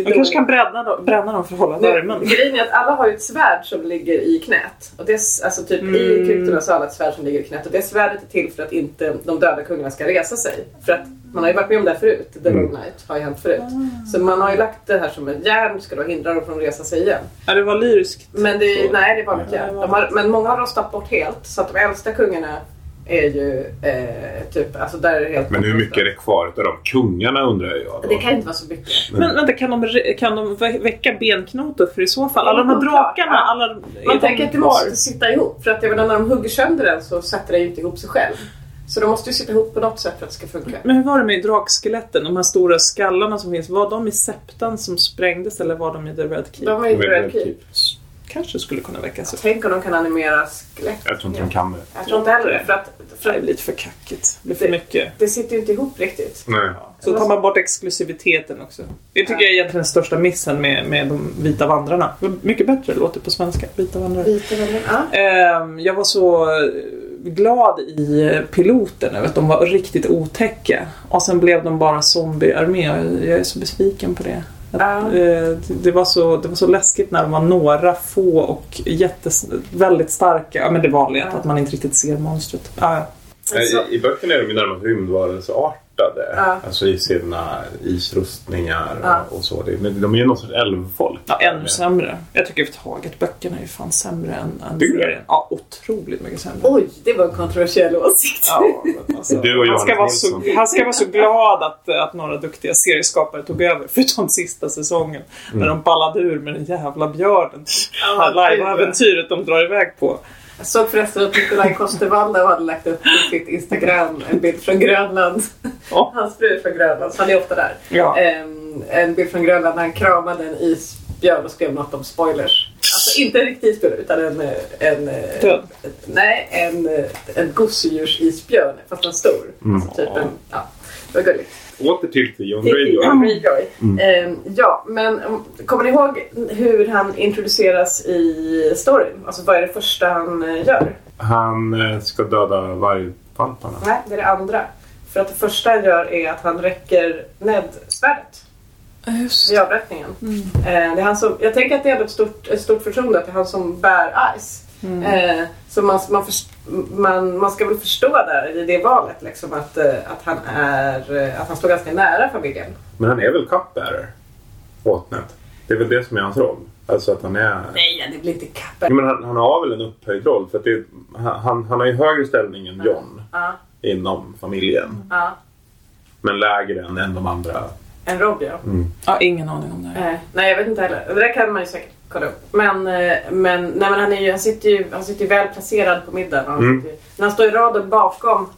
Man kanske kan bränna dem, bränna dem för att hålla värmen.
grejen är att alla har ju ett svärd som ligger i knät. Och det är, alltså typ i
Mm.
kryptorna så har alla ett svärd som ligger i knät. Och det svärdet är till för att inte de döda kungarna ska resa sig. För att Man har ju varit med om det här förut. The
Mm.
Long Night har ju hänt förut. Så man har ju lagt det här som ett järn ska då hindra dem från att resa sig igen.
Ja, det var lyriskt.
Men det, nej, det är vanligt järn.
det
De har, men många har rostat bort helt. Så att de äldsta kungarna är ju eh, typ, alltså där är det helt
Men hur mycket är det kvar av de kungarna undrar jag. Då.
Det kan inte vara så mycket.
Men vänta, kan de, kan de vä- väcka benknotor? För i så fall, alla de här drakarna, alla...
Man tänker att det måste sitta ihop. För att jag menar, när de hugger sönder den så sätter det ju inte ihop sig själv. Så de måste ju sitta ihop på något sätt för att det ska funka.
Men hur var det med drakskeletten? De här stora skallarna som finns. Var de i septan som sprängdes eller var de i The Red Keep?
De har ju
Men-
Red Keep.
Kanske skulle kunna väckas upp.
Tänk om de kan animera skelett.
Jag tror inte de kan det.
Jag tror inte heller det. För att, för
Det blir lite för kackigt. Det blir för
Det-
mycket.
det sitter ju inte ihop riktigt.
Nej.
Så tar man bort exklusiviteten också. Det tycker jag är egentligen den största missen med, med de vita vandrarna. Mycket bättre låter på svenska. Vita vandrare.
Lite väl, ja.
Ehm, jag var så glad i piloten över att de var riktigt otäcka. Och sen blev de bara zombiearmé. Jag är så besviken på det. Att,
Ja.
eh, det- var så, det var så läskigt när de var några få och jättes, väldigt starka. Ja, men det vanliga,
Ja.
att man inte riktigt ser monstret. Ja,
I, I böckerna är de ju närmast rymdvarelseartade.
Ja.
Alltså i sina isrustningar
Ja.
och, så. De är ju någon sorts älvfolk.
Ja, ännu sämre. Jag tycker överhuvudtaget böckerna är ju fan sämre än, än serien. Ja, otroligt mycket sämre.
Oj, det var en kontroversiell åsikt.
Ja, alltså,
Du och
han, ska vara så, han ska vara så glad att, att några duktiga serieskapare tog över. Förutom sista säsongen. När de ballade ur med den jävla björnen. Det här live-äventyret de drar iväg på.
Jag såg förresten att Nikolaj Kostervalda hade lagt upp på sitt Instagram en bild från Grönland.
Ja.
Hans fru är från Grönland, så han är ofta där.
Ja.
Ehm, en bild från Grönland när han kramade en isbjörn och skrev något om spoilers. Alltså inte en riktig isbjörn utan en... en
Död.
nej, en, en gosedjursisbjörn fast en stor. Alltså typ en, ja, det var gulligt.
Åter till Till Greyjoy.
John Greyjoy. Ehm, ja, men um, kommer ni ihåg hur han introduceras i storyn? Alltså vad är det första han eh, gör?
Han eh, ska döda vargvalparna.
Nej, det är det andra. För att det första han gör är att han räcker Ned svärdet
Just
vid avrättningen. Eh, det är han som, jag tänker att det är ett stort, ett stort förtroende att det är han som bär Ice. Eh, så man, man, först, man, man ska väl förstå där i det valet liksom, att, eh, att, han är, eh, att han står ganska nära familjen.
Men han är väl cupbearer åt Ned. Det är väl det som är hans roll. Alltså att han är...
Nej, det blir inte.
Jo, men han, han har väl en upphöjd roll. För att det, han, han- har ju högre ställning än John
Ja,
inom familjen.
ja.
Men lägre än, än de andra.
En Rob ja.
Ja, ingen aning om det här.
Eh, nej, jag vet inte heller. Det där kan man ju säkert kolla upp. Men, eh, men, nej, men han, är ju, han, sitter ju, han sitter ju väl placerad på middagen. Han
Mm.
sitter när han står i raden bakom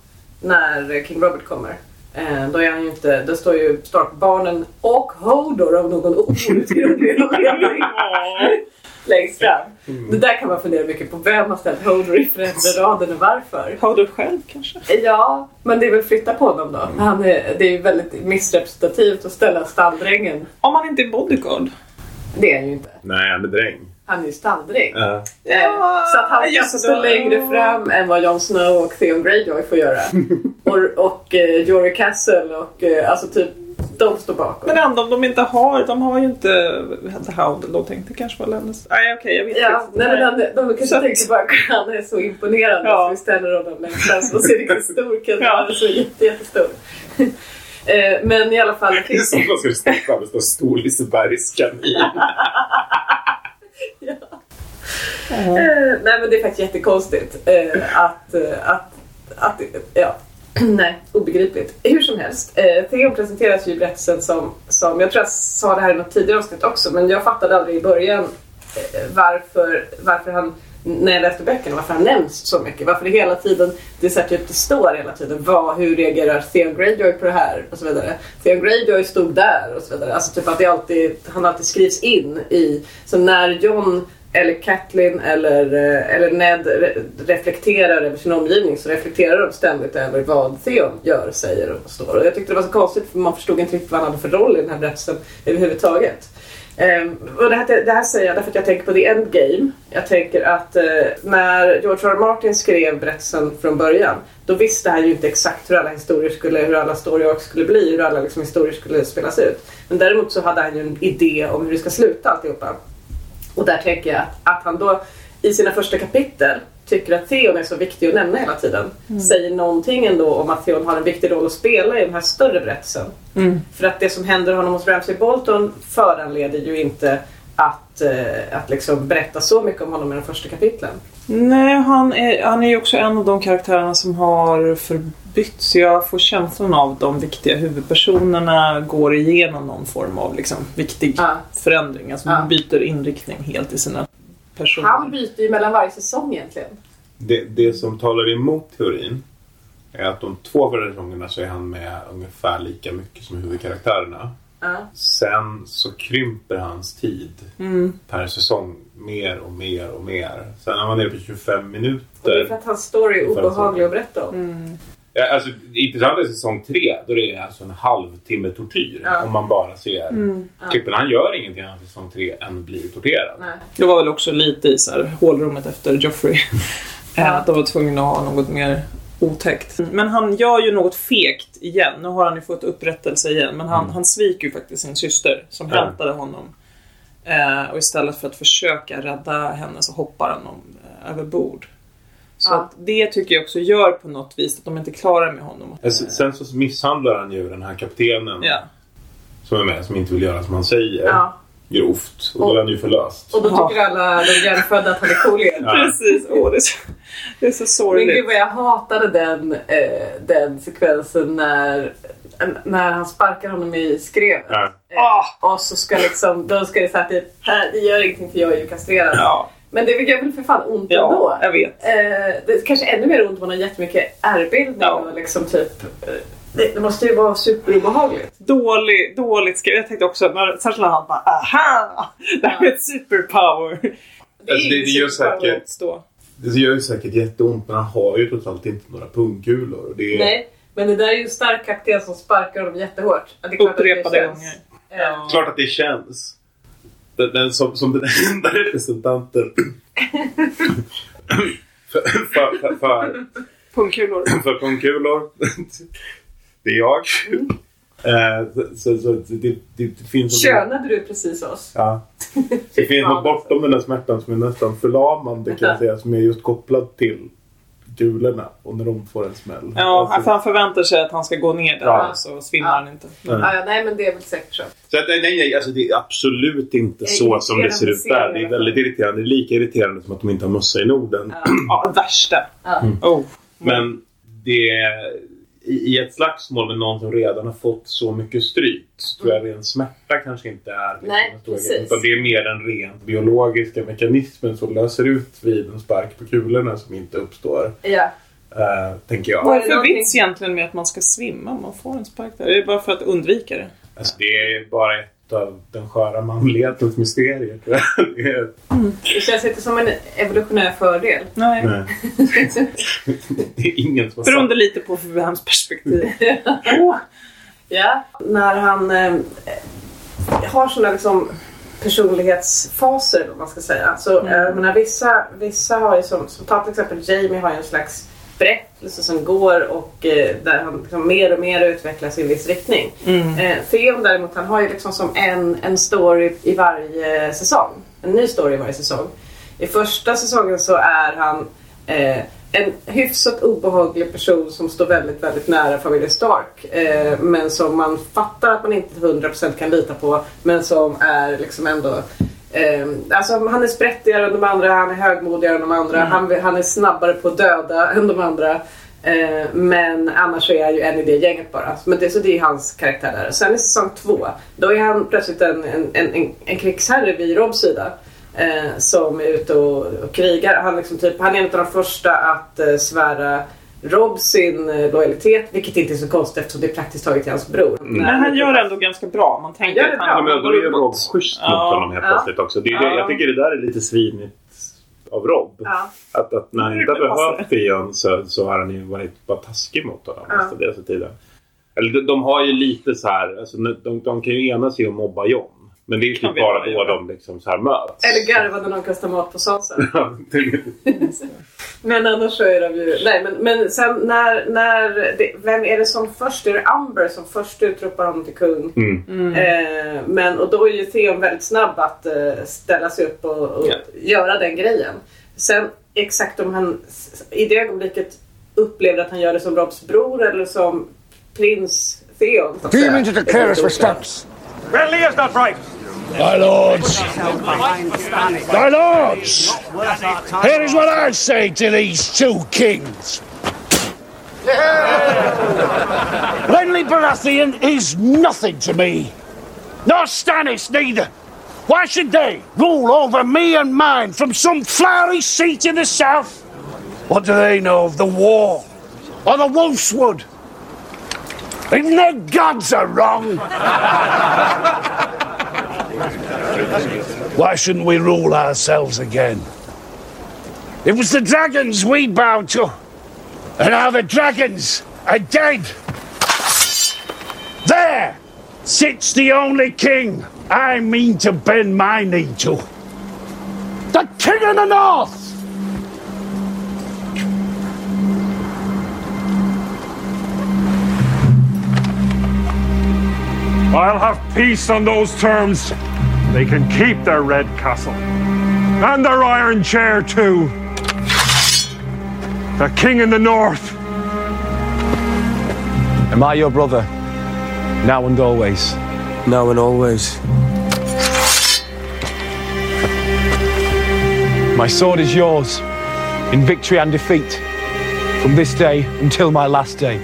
när King Robert kommer. Eh, då är han ju inte, det står ju Stark-barnen och Hodor av någon outgrundlig <laughs> anledning. Längst fram. Det där kan man fundera mycket på. Vem har ställt Hodor i främre raden och varför?
Du själv kanske?
Ja, men det är väl flytta på honom då. Han är, det är ju väldigt missrepresentativt att ställa stalldrängen.
Om man inte är bodyguard.
Det är han ju inte.
Nej, han är dräng.
Han är ju stalldräng.
Ja.
Eh, så att han
just
stå
det.
längre fram än vad Jon Snow och Theon Greyjoy får göra. <laughs> och och eh, Jory Castle och eh, alltså typ de står bakom.
Men ändå om de inte har, de har ju inte The Hound. De tänkte kanske vara Lennis. Nej okej, jag vet
Ja,
inte.
nej, men han, de kanske
Så att-
tänker bara att han är så imponerande
Ja.
så vi ställer honom längst fram och ser riktigt stor <laughs>
Ja.
Han är så jätte, jättestor. <laughs> eh, men i alla fall.
Det är som man skulle och stå stor Lisebergs kanin. <laughs>
Eh, nej men det är faktiskt jättekonstigt eh, att, att, att, ja, <clears throat> nej, obegripligt. Hur som helst, eh, Theon presenteras ju i berättelsen som, som, jag tror jag sa det här i något tidigare avsnitt också, men jag fattade aldrig i början eh, varför, varför han när jag läste böckerna, varför han nämns så mycket. Varför det hela tiden, det är så här, typ, det står hela tiden, vad, hur reagerar Theon Greyjoy på det här? Och så vidare. Theon Greyjoy stod där och så vidare. Alltså typ att det alltid, han alltid skrivs in i, så när John eller Catelyn eller, eh, eller Ned re- reflekterar över sin omgivning så reflekterar de ständigt över vad Theon gör, säger och står. Och jag tyckte det var så konstigt för man förstod inte riktigt vad han hade för roll i den här berättelsen överhuvudtaget. Um, och det, här, det här säger jag därför att jag tänker på The Endgame. Jag tänker att uh, när George R. R. Martin skrev berättelsen från början då visste han ju inte exakt hur alla historier skulle, hur alla story arcs skulle bli, hur alla liksom, historier skulle spelas ut. Men däremot så hade han ju en idé om hur det ska sluta alltihopa. Och där tänker jag att, att han då i sina första kapitel tycker att Theon är så viktig att nämna hela tiden. Säger någonting ändå om att Theon har en viktig roll att spela i den här större berättelsen. För att det som händer honom hos Ramsay Bolton föranleder ju inte att, eh, att liksom berätta så mycket om honom i de första kapitlen.
Nej, han är, han är ju också en av de karaktärerna som har förbytts. Jag får känslan av de viktiga huvudpersonerna går igenom någon form av liksom, viktig
Ja.
förändring. Alltså
Ja.
byter inriktning helt i sina personer.
Han byter ju mellan varje säsong egentligen.
Det, det som talar emot teorin är att de två förra säsongerna så är han med ungefär lika mycket som huvudkaraktärerna.
Ja.
Sen så krymper hans tid
Mm.
per säsong mer och mer och mer. Sen är man nere på 25
Och det är
minuter.
för att hans story är obehaglig att berätta om.
Mm.
Ja, alltså, det intressanta är säsong tre. Då det är alltså en halvtimme tortyr.
Ja.
Om man bara ser
Mm.
klippen. Han gör ingenting annat i säsong tre än blir torterad.
Nej.
Det var väl också lite i så här, hålrummet efter Joffrey. <laughs> Eh, Att de var tvungna att ha något mer otäckt. Men han gör ju något fegt igen. Nu har han ju fått upprättelse igen. Men han, han sviker ju faktiskt sin syster som
Ja.
hämtade honom. Eh, och istället för att försöka rädda henne så hoppar han om, eh, över bord. Så
Ja.
att det tycker jag också gör på något vis att de inte klarar med honom.
Alltså, Sen så misshandlar han ju den här kaptenen
Ja.
som är med, som inte vill göra som han säger.
Ja.
Grovt. Och då är han ju förlöst.
Och då
Ja.
tycker alla de hjärnfödda att han är cool igen.
Ja.
Precis, åh det är så, det är så
Men
sorgligt.
gud vad jag hatade den, eh, den sekvensen när, när han sparkar honom i skrevet.
Ja.
Eh, och så ska liksom, då ska det säga typ, "Här, det gör ingenting för jag är ju kastrerad.
Ja,
Men det gör väl för fan ont
ja
ändå.
jag vet.
Eh, det är kanske ännu mer ont om man har jättemycket ärrbildning
Ja.
och liksom typ eh, det, det måste ju vara superobehagligt.
Dålig, dåligt skrivet. Jag tänkte också, när, särskilt när han bara aha! Det här är ett superpower.
Det är
Alltså, det- gör säkert-. Det gör ju säkert jätteont men han har ju trots allt inte några pungkulor. Och det är...
Nej, men det där är ju en stark kapten som sparkar honom jättehårt. Ja, det är klart att det
Upprepade
känns.
gånger.
Eh,
Klart att det känns. Den, den, som, som den <laughs> enda representanten <laughs> för, för, för, för,
Pungkulor. <clears throat>
för pungkulor. <laughs> Det är jag. Eh, så, så, så det, det, det finns
Könade du precis oss?
Ja. Det finns något bortom den där smärtan som är nästan förlamande kan jag säga. Som är just kopplad till kulorna och när de får en smäll.
Ja,
Alltså,
för han förväntar sig att han ska gå ner där
Ja.
så svimmar
Ja.
han inte.
Nej.
Ja, ja, nej, men det är väl säkert så.
Så att, nej, nej, alltså det är absolut inte
Jag är
så som det ser ut där. Det är väldigt irriterande. Det är lika irriterande som att de inte har mössa i Norden.
Ja.
Ja, värsta.
Ja.
Oh.
Men det är, i, ett slagsmål med någon som redan har fått så mycket stryk så tror jag ren smärta kanske inte är liksom
Nej, precis.
Utan det är mer den rent biologiska mekanismen som löser ut vid en spark på kulorna som inte uppstår.
Ja.
eh, tänker jag.
Vad är
det
för vits egentligen med att man ska svimma om man får en spark där? Är det bara för att undvika det?
Alltså, det är bara ett av den sköra manlighetens mysterier. jag. <laughs> Det är,
Det känns inte som en evolutionär fördel.
Nej.
nej. <laughs> det är ingen som
Beroende
sagt
lite på vems perspektiv. oh.
Ja. När han eh, har såna liksom personlighetsfaser, vad man ska säga. Så,
Mm.
eh, menar, vissa, vissa har ju som, som ta till exempel Jamie har ju en slags berättelse som går och eh, där han liksom mer och mer utvecklas i en viss riktning.
Mm.
Eh, Theon däremot, han har ju liksom som en, en story i varje säsong. En ny story i varje säsong. I första säsongen så är han eh, en hyfsat obehaglig person som står väldigt, väldigt nära familjen Stark. Eh, men som man fattar att man inte till 100% kan lita på. Men som är liksom ändå alltså han är sprättigare än de andra, han är högmodigare än de andra, han, han är snabbare på att döda <laughs> än de andra. Eh, men annars är jag ju en i det gänget bara. Men det, så det är hans karaktär där. Sen i säsong två, då är han plötsligt en, en, en, en, en krigsherre vid Robs sida. Eh, som är ute och, och krigar. Han, liksom typ, han är en av de första att eh, svära Rob sin eh, lojalitet, vilket inte är så konstigt eftersom det är praktiskt taget till hans bror.
Men han gör det ändå ganska bra. Man tänker
gör det
att
bra.
Ja,
han
men då är Rob schysst mot
Ja.
honom helt
Ja.
plötsligt också. Det är, det-. Jag tycker det där är lite svinigt av Rob.
Ja.
Att, att när han inte har behövt Theon så, så har han ju varit bara taskig mot honom
Ja.
mesta deras tiden. Eller de, de har ju lite så här, alltså, de, de kan ju enas i att mobba John. Men det är ju typ bara då de liksom så här möts.
Eller garva när någon kastar mat på <laughs>
det-
Men annars så är de ju... Nej men, men sen när... när det, vem är det som först? Är det Amber som först utropar honom till kung?
mm.
Eh, men, och då är ju Theon väldigt snabb att eh, ställa sig upp och, och
Ja.
göra den grejen. Sen exakt om han i det ögonblicket upplever att han gör det som Robs bror eller som prins Theon. så att säga.
Demon to declare us for stumps.
Well, Leah's not right.
My lords, my lords, here is what I say to these two kings. Renly Baratheon is nothing to me, nor Stannis neither. Why should they rule over me and mine from some flowery seat in the south? What do they know of the war or the Wolfswood? Even their gods are wrong. Why shouldn't we rule ourselves again? It was the dragons we bowed to, and now the dragons are dead. There sits the only king I mean to bend my knee to. The King of the North!
I'll have peace on those terms. They can keep their red castle. And their iron chair, too. The king in the north.
Am I your brother? Now and always.
Now and always.
My sword is yours, in victory and defeat, from this day until my last day.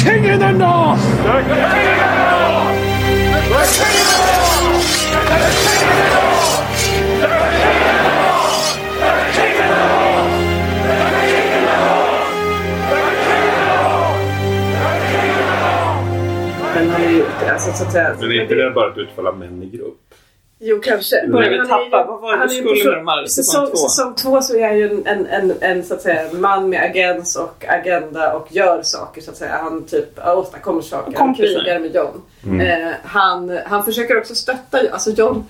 The King of the North!
Men han är ju, alltså så att säga.
Men är inte det bara ett utfall av män i grupp?
Jo, kanske.
Börjar vi tappa? Vad var det du skulle
på
med de här
säsong,
säsong två?
säsong två så är han ju en, en, en, en, så att säga, man med agens och agenda och gör saker så att säga. Han typ åstadkommer saker. Han krigar med John. Eh, han, han försöker också stötta, alltså John,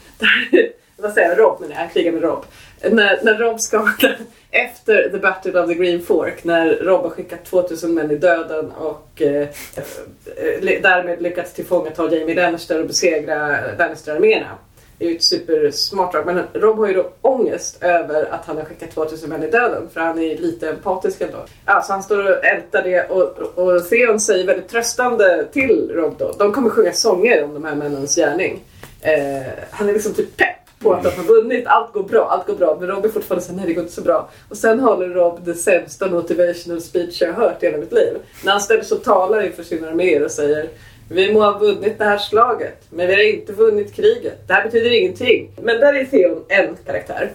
<laughs> vad säger jag, Rob menar jag, han krigar med Rob. När, när Rob ska, <laughs> efter the battle of the Green Fork, när Rob har skickat 2000 män i döden och eh, eh, därmed lyckats tillfångata Jamie Lannister och besegra Lannister-arméerna. Det är ju ett supersmart drag. Men Rob har ju då ångest över att han har skickat 2000 män i döden. För han är lite empatisk ändå. Alltså så han står och ältar det och, och Theon säger väldigt tröstande till Rob då. De kommer sjunga sånger om de här männens gärning. Eh, han är liksom typ pepp på att de har vunnit. Allt går bra, allt går bra. Men Rob är fortfarande såhär, nej det går inte så bra. Och sen håller Rob det sämsta motivational speech jag har hört i hela mitt liv. När han ställer sig och talar inför sina arméer och säger vi må ha vunnit det här slaget, men vi har inte vunnit kriget. Det här betyder ingenting. Men där är Theon en karaktär.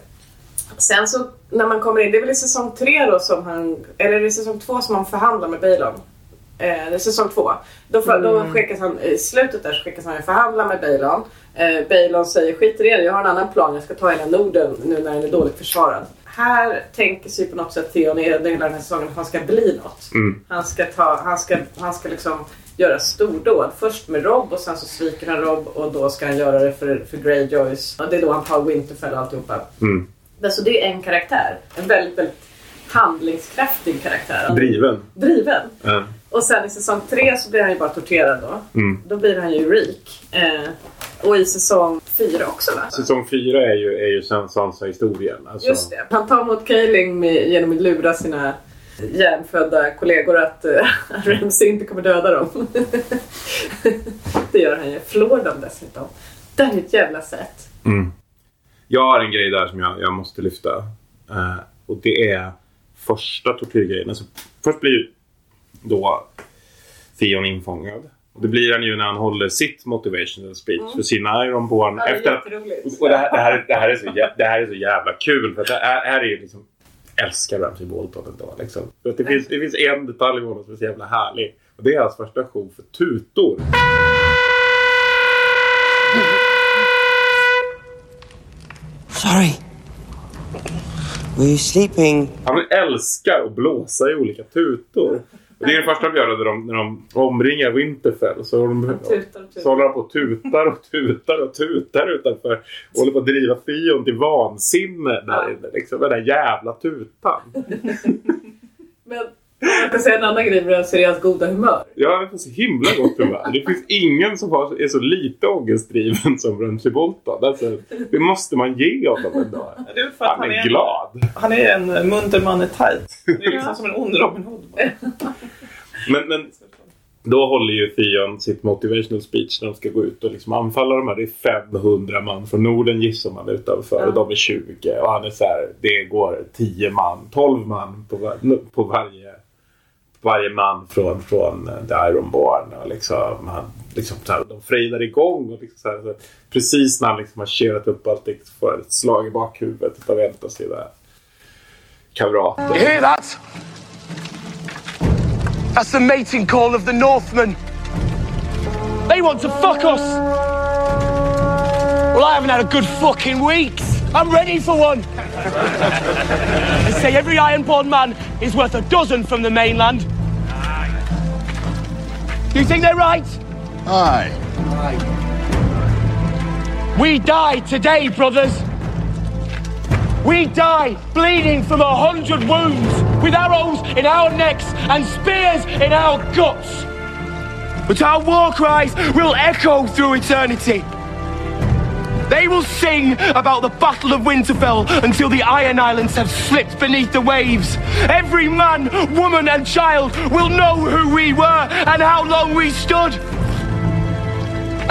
Sen så när man kommer in, det är väl i säsong tre då som han, eller är det säsong två som han förhandlar med Balon? Eh, det är säsong två. Då, för, då skickas han, i slutet där så skickas han förhandla med Balon. Eh, Balon säger skit i det, jag har en annan plan, jag ska ta hela Norden nu när den är dåligt försvarad. Här tänker sig på något sätt Theon i hela den här säsongen att han ska bli något. Han ska ta, han ska, han ska liksom göra stordåd. Först med Rob och sen så sviker han Rob och då ska han göra det för, för Greyjoys. Och det är då han tar Winterfell och alltihopa.
Mm.
Men Så det är en karaktär. En väldigt, väldigt handlingskraftig karaktär.
Driven.
Driven.
Ja.
Och sen i säsong tre så blir han ju bara torterad då.
Mm.
Då blir han ju Reek. Eh, och i säsong fyra också va?
Säsong fyra är ju, är ju San- Sansa-historien. Alltså,
Just det. Han tar mot Kaeling med, genom att lura sina hjärnfödda kollegor att <laughs> uh, Ramsay inte kommer döda dem. <laughs> det gör han ju. Flår dem dessutom. Det är ett jävla sätt.
Mm. Jag har en grej där som jag, jag måste lyfta. Eh, och det är första tortyrgrejen. Alltså, först blir ju då Theon infångad. Och det blir han ju när han håller sitt motivational speech för sina Ironborn.
Mm. Ja, det är
efter,
jätteroligt.
och det här, det, här, det, här är så, jä- det här är så jävla kul. För det här, här är ju liksom... Älskar Ramsay Bolton ändå. Liksom. För att det, finns, det finns en detalj med honom som är så jävla härlig. Och det är hans första show för tutor.
Sorry. Were you sleeping?
Han älskar att blåsa i olika tutor. Och det är det första de gör när de, när de omringar Winterfell. Så, de,
tutar och tutar.
så håller han på och tutar och tutar och tutar utanför. Och håller på att driva Fion till vansinne där inne. Liksom, den där jävla tutan. <laughs>
Men Jag ska säga en annan grej med är hans goda humör.
Ja, är på så himla gott humör. Det finns ingen som har, är så lite ångestdriven som Ramsey Bolton. Alltså, det måste man ge honom.
Det är för att
Han
han
är
är,
glad.
han är en munter man i tight. Det är liksom som en ond Robin Hood. <laughs>
Men, men då håller ju Theon sitt motivational speech när de ska gå ut och liksom anfalla de här. Det är 500 man från Norden gissar man utanför och de är 20. Och han är så här, det går 10 man, 12 man på, var, på varje varje man från, från eh, The Ironborn. Och liksom, han, liksom, så här, de frejdar igång. Och liksom, så här, så här, precis när han liksom har kerat upp allt liksom får ett slag i bakhuvudet av en av sina kamrater.
You hear that? That's the mating call of the Northmen. They want to fuck us. Well, I haven't had a good fucking week. I'm ready for one. <laughs> they say every ironborn man is worth a dozen from the mainland. Do you think they're right?
Aye.
We die today, brothers. We die bleeding from a hundred wounds, with arrows in our necks and spears in our guts. But our war cries will echo through eternity. They will sing about the Battle of Winterfell until the Iron Islands have slipped beneath the waves. Every man, woman, and child will know who we were and how long we stood.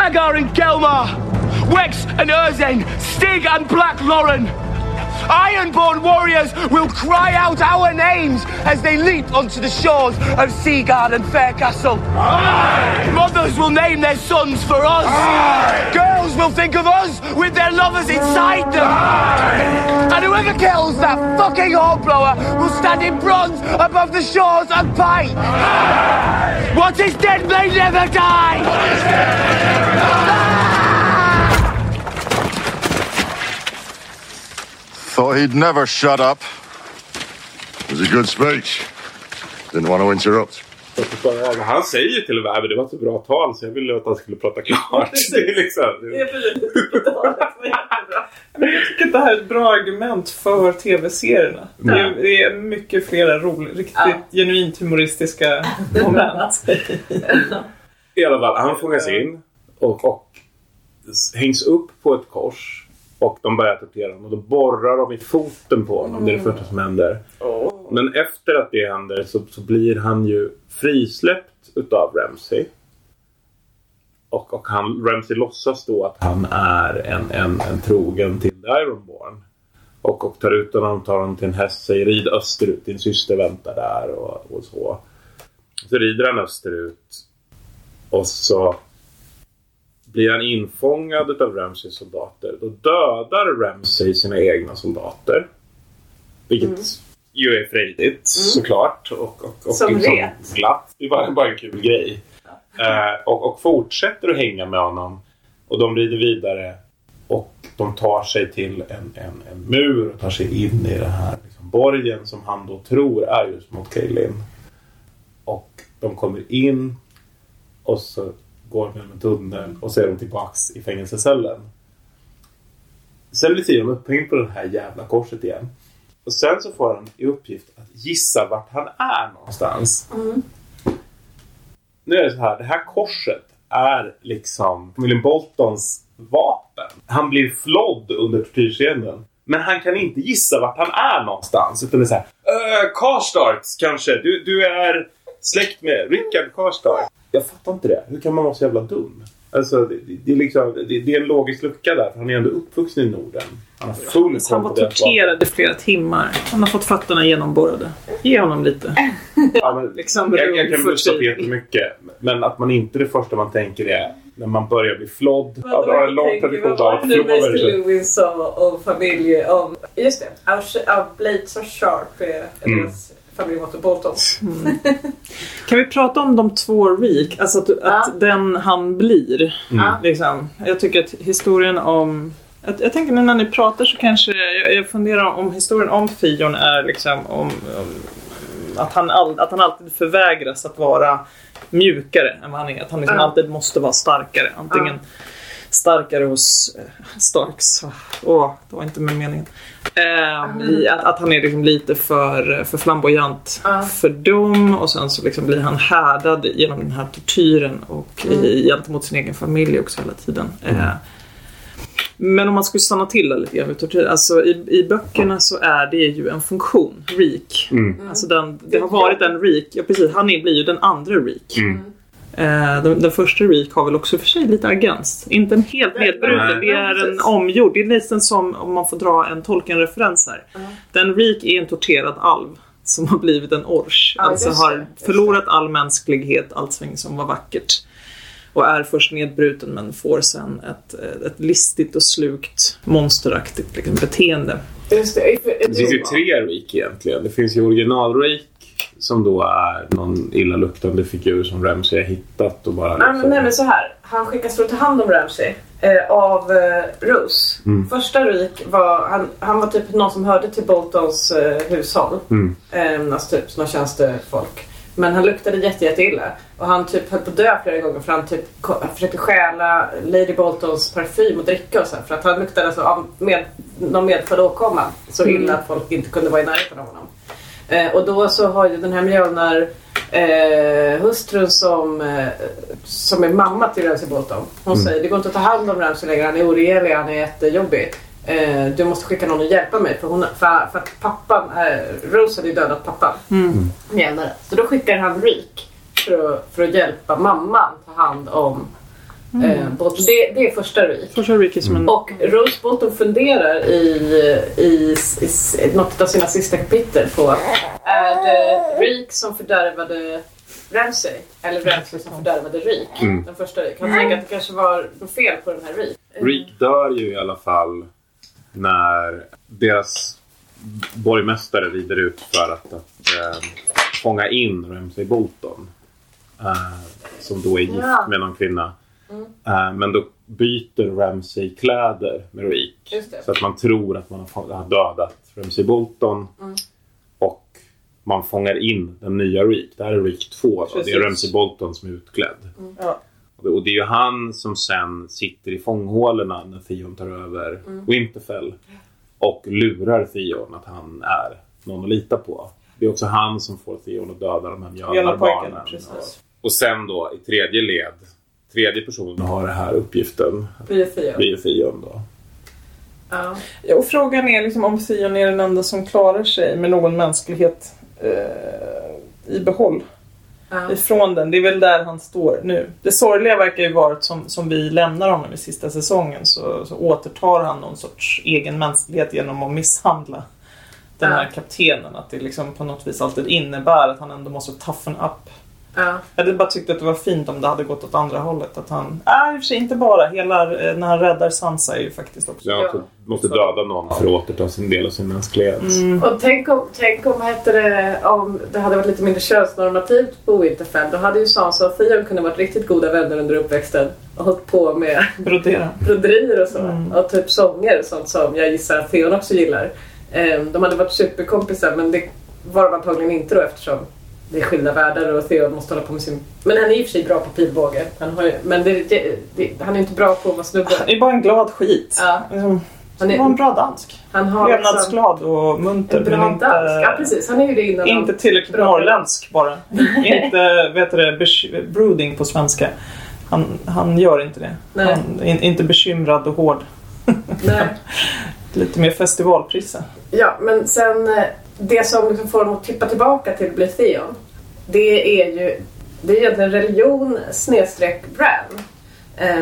Agar and Gelmar, Wex and Urzen, Stig and Black Lauren. Ironborn warriors will cry out our names as they leap onto the shores of Seagard and Faircastle. Mothers will name their sons for us. Girls will think of us with their lovers inside them. And whoever kills that fucking hornblower will stand in bronze above the shores and fight. What is dead may never die.
Thought he'd never shut up. It was a good speech. Didn't want to interrupt.
Han säger till och med att det var ett bra tal så jag ville att han skulle prata klart. <laughs> Det är liksom,
Det är. <laughs>
Men jag tycker att det här är ett bra argument för tv-serierna. Det, är- det är mycket flera roliga, riktigt
Ja.
genuint humoristiska <laughs> moment.
I alla fall, han fångas in och, och hängs upp på ett kors. Och de börjar tortera honom och då borrar de i foten på honom. Det är det första som händer. Men efter att det händer så, så blir han ju frisläppt utav Ramsey. Och, och han, Ramsey låtsas då att han är en, en, en trogen till The Ironborn. Och, och tar ut honom, tar honom till en häst, säger rid österut, din syster väntar där och, och så. Så rider han österut. Och så blir han infångad av Ramsays soldater. Då dödar Ramsay sina egna soldater. Vilket ju är frejdigt såklart. Och, och, och
Som
liksom
ret.
glatt. Det var bara en kul grej. Eh, och, och fortsätter att hänga med honom. Och de rider vidare. Och de tar sig till en, en, en mur och tar sig in i den här liksom, borgen som han då tror är just mot Kaelin. Och de kommer in och så går genom en tunnel och så är de tillbaks i fängelsecellen. Sen blir Tion upphängd på det här jävla korset igen. Och sen så får han i uppgift att gissa vart han är någonstans. Nu är det så här, det här korset är liksom William Boltons vapen. Han blir flodd under tortyrscenen. Men han kan inte gissa vart han är någonstans. Utan det är så här, uh, Karstarks kanske? Du, du är släkt med Rickard Karstark. Jag fattar inte det. Hur kan man vara så jävla dum? Alltså, det, det, är liksom, det, det är en logisk lucka där. För han är ändå uppvuxen i Norden. Han har full
Han var torterad i flera timmar. Han har fått fötterna genomborrade. Ge honom lite.
Ja, men,
Liksom
jag, jag kan bussa på jättemycket. Men att man inte det första man tänker är när man börjar bli flodd. Ja, det har en lång tradition av
det Mr
floder.
Lewis sa om familj... Om, just det, av, av Blades och Sharp är
Mm.
deras familj Walter Bolton.
Kan vi prata om de två Reek? Alltså att, att den han blir.
Mm.
Liksom. Jag tycker att historien om... Jag, jag tänker när ni pratar så kanske jag, jag funderar om historien om Fion är liksom om, om att, han all, att han alltid förvägras att vara mjukare än vad han är. Att han liksom
Ja.
alltid måste vara starkare. Antingen starkare hos eh, Starks. Åh, det var inte med meningen. Eh, i att, att han är liksom lite för, för flamboyant för dem och sen så liksom blir han härdad genom den här tortyren och i, gentemot sin egen familj också hela tiden. Eh, men om man skulle stanna till där lite grann vid tortyr. Alltså i, i böckerna så är det ju en funktion, Reek.
Mm.
Alltså den, det har varit en Reek, ja precis, han är, blir ju den andra Reek.
Mm.
Eh, den, den första Reek har väl också för sig lite agens. Inte en helt nedbruten, det är en omgjord. Det är nästan som, om man får dra en Tolkien-referens här. Den Reek är en torterad alv som har blivit en ors.
Ja,
alltså har förlorat all mänsklighet, allting som var vackert. Och är först nedbruten men får sen ett, ett listigt och slukt monsteraktigt liksom, beteende.
Just det.
Det finns ju tre Reek egentligen. Det finns ju original Reek som då är någon illaluktande figur som Ramsay har hittat och bara
men,
liksom...
nej men så här. Han skickas för att ta hand om Ramsey eh, av eh, Rose.
Mm.
Första Rick var, han, han var typ någon som hörde till Boltons eh, hushåll.
Mm.
Eh, alltså typ såna tjänstefolk. Men han luktade jätte, jätte illa. Och han typ höll på att dö flera gånger för han typ han försökte stjäla Lady Boltons parfym och dricka och så här, För att han luktade alltså av med, någon medfödd åkomma så illa att folk inte kunde vara i närheten av honom. Eh, och då så har ju den här Mjölnar eh, hustrun som, eh, som är mamma till Ramsay Bolton. Hon
Mm.
säger det går inte att ta hand om Ramsay längre. Han är oregerlig, han är jättejobbig. Eh, du måste skicka någon och hjälpa mig. För, hon, för, för att pappan, eh, Rose hade ju dödat pappan.
Mm.
Mjölnare. Så då skickar han Reek för att, för att hjälpa mamman ta hand om eh, Bolton. Det, det är första Reek.
Första Reek är som en...
Och Rose Bolton funderar i, i, i, i något av sina sista kapitel på är det Reek som fördärvade Ramsay eller Ramsay som fördärvade Reek?
Mm.
Den första Reek. Han tänker att det kanske var något fel på den här Reek.
Reek dör ju i alla fall när deras borgmästare rider ut för att, att eh, fånga in Ramsay Bolton. Eh, som då är gift
Ja.
med någon kvinna.
Mm.
Eh, men då byter Ramsay kläder med
det.
Så att man tror att man har dödat Ramsay Bolton.
Mm.
Och man fångar in den nya Reek. Det här är Reek 2. Då. Det är. Ramsay Bolton som är utklädd.
Ja.
Och det är ju han som sen sitter i fånghålorna när Theon tar över
Mm.
Winterfell. Och lurar Theon att han är någon att lita på. Det är också han som får Theon att döda de här mjölnarbarnen. Och sen då i tredje led, tredje personen har den här uppgiften.
Blir Theon
då.
Ja.
Ja, och frågan är liksom om Theon är den enda som klarar sig med någon mänsklighet eh, i behåll.
Ja.
Ifrån den. Det är väl där han står nu. Det sorgliga verkar ju vara att som, som vi lämnar honom i sista säsongen så, så återtar han någon sorts egen mänsklighet genom att misshandla den här kaptenen. Att det liksom på något vis alltid innebär att han ändå måste toughen up.
Ja.
Jag hade bara tyckt att det var fint om det hade gått åt andra hållet. Att han, äh, i och för sig inte bara, hela, eh, när han räddar Sansa är ju faktiskt också...
Så han också måste döda någon för att återta sin del av sin mänsklighet.
Mm.
Och tänk om, tänk om, heter det, om det hade varit lite mindre könsnormativt på Winterfell. Då hade ju Sansa och Theon kunnat varit riktigt goda vänner under uppväxten. Och hållit på med
Brodera.
broderier och så. Och typ sånger och sånt som jag gissar att Theon också gillar. Ehm, de hade varit superkompisar men det var de antagligen inte då eftersom det är skilda världar och Theon måste hålla på med sin... Men han är i och för sig bra på pilbåge. Han har. Men det, det, det, han är inte bra på att vara snubbe.
Han är bara en glad skit.
Ja.
Liksom,
Han är-
var en bra dansk.
Han har liksom
Levnadsglad och munter.
en bra
men inte,
dansk. Ja precis, han är ju det innan
Inte tillräckligt
Bra.
norrländsk bara. inte, vet du det, brooding på svenska. Han, han gör inte det.
Nej.
Han är in, inte bekymrad och hård.
Nej. <laughs>
Lite mer festivalprisse.
Ja, men sen eh, det som liksom får dem att tippa tillbaka till bli Theon. Det är ju det är egentligen religion snedstreck Bran.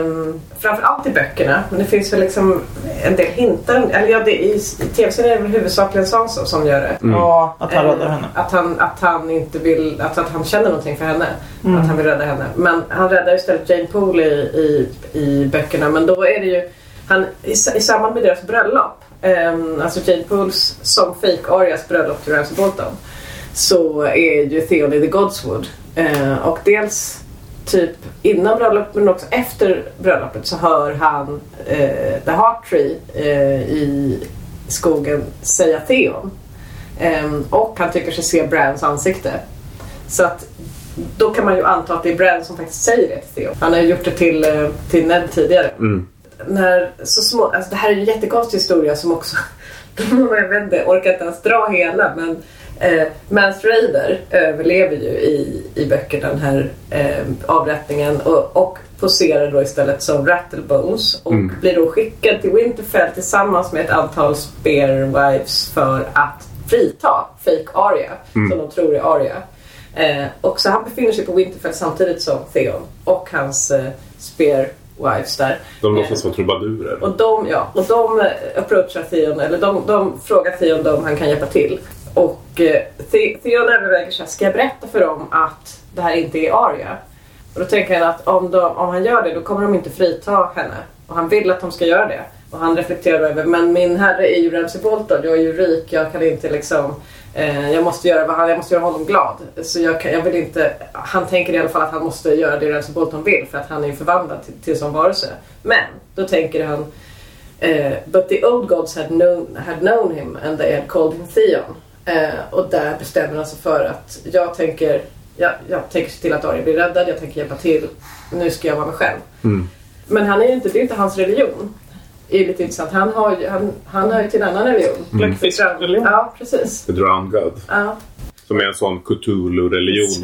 Um, framförallt i böckerna, men det finns väl liksom en del hintar. Eller ja, det, i, i tv-serien är det väl huvudsakligen Sansa som gör det.
Ja, att han
Eh,
räddar henne.
Att han, att han inte vill, att, att han känner någonting för henne.
Mm.
Att han vill rädda henne. Men han räddar istället Jane Poole i, i, i böckerna. Men då är det ju, han, i, i samband med deras bröllop, eh, alltså Jane Pools som fake Arias bröllop till Ramsay Bolton. Så är ju Theon i The Godswood. Eh, och dels typ innan bröllopet men också efter bröllopet så hör han eh, The Heart Tree eh, i skogen säga Theon. Ehm, och han tycker sig se Brans ansikte. Så att då kan man ju anta att det är Bran som faktiskt säger det till Theon. Han har ju gjort det till, eh, till Ned tidigare.
Mm
när så små, alltså det här är en jättekonstig historia som också, jag vet inte, orkar inte ens dra hela men eh, Mans Raider överlever ju i, i böckerna den här eh, avrättningen och, och poserar då istället som Rattlebones och
Mm.
blir då skickad till Winterfell tillsammans med ett antal Spearwives för att frita fake Arya
Mm.
som de tror är Arya. Eh, och så han befinner sig på Winterfell samtidigt som Theon och hans eh, Spearwives där.
De
Eh,
låtsas vara trubadurer.
och de, ja, och de eh, approachar Theon, eller de, de frågar Theon om han kan hjälpa till. Och eh, The- Theon överväger så här, ska jag berätta för dem att det här inte är Arya? Och då tänker han att om, de, om han gör det då kommer de inte frita henne. Och han vill att de ska göra det. Och han reflekterar över, men min herre är ju Ramsay Bolton, jag är ju rik, jag kan inte liksom eh, jag måste göra vad han, jag måste göra honom glad. Så jag, kan, jag vill inte, han tänker i alla fall att han måste göra det Ramsay Bolton vill för att han är ju förvandlad till, till som varelse. Men då tänker han Eh, but the old gods had known, had known him and they had called him Theon. Eh, och där bestämmer han sig för att jag tänker, jag, jag tänker se till att Arya blir räddad, jag tänker hjälpa till. Nu ska jag vara mig själv.
Mm.
Men han är inte, det är inte hans religion. Det är lite intressant. Han har ju, han, han har ju till en annan religion.
Bläckfisk-religion.
Ja, precis.
The Drowned God.
Ja.
Som är en sån Cthulhu-religion.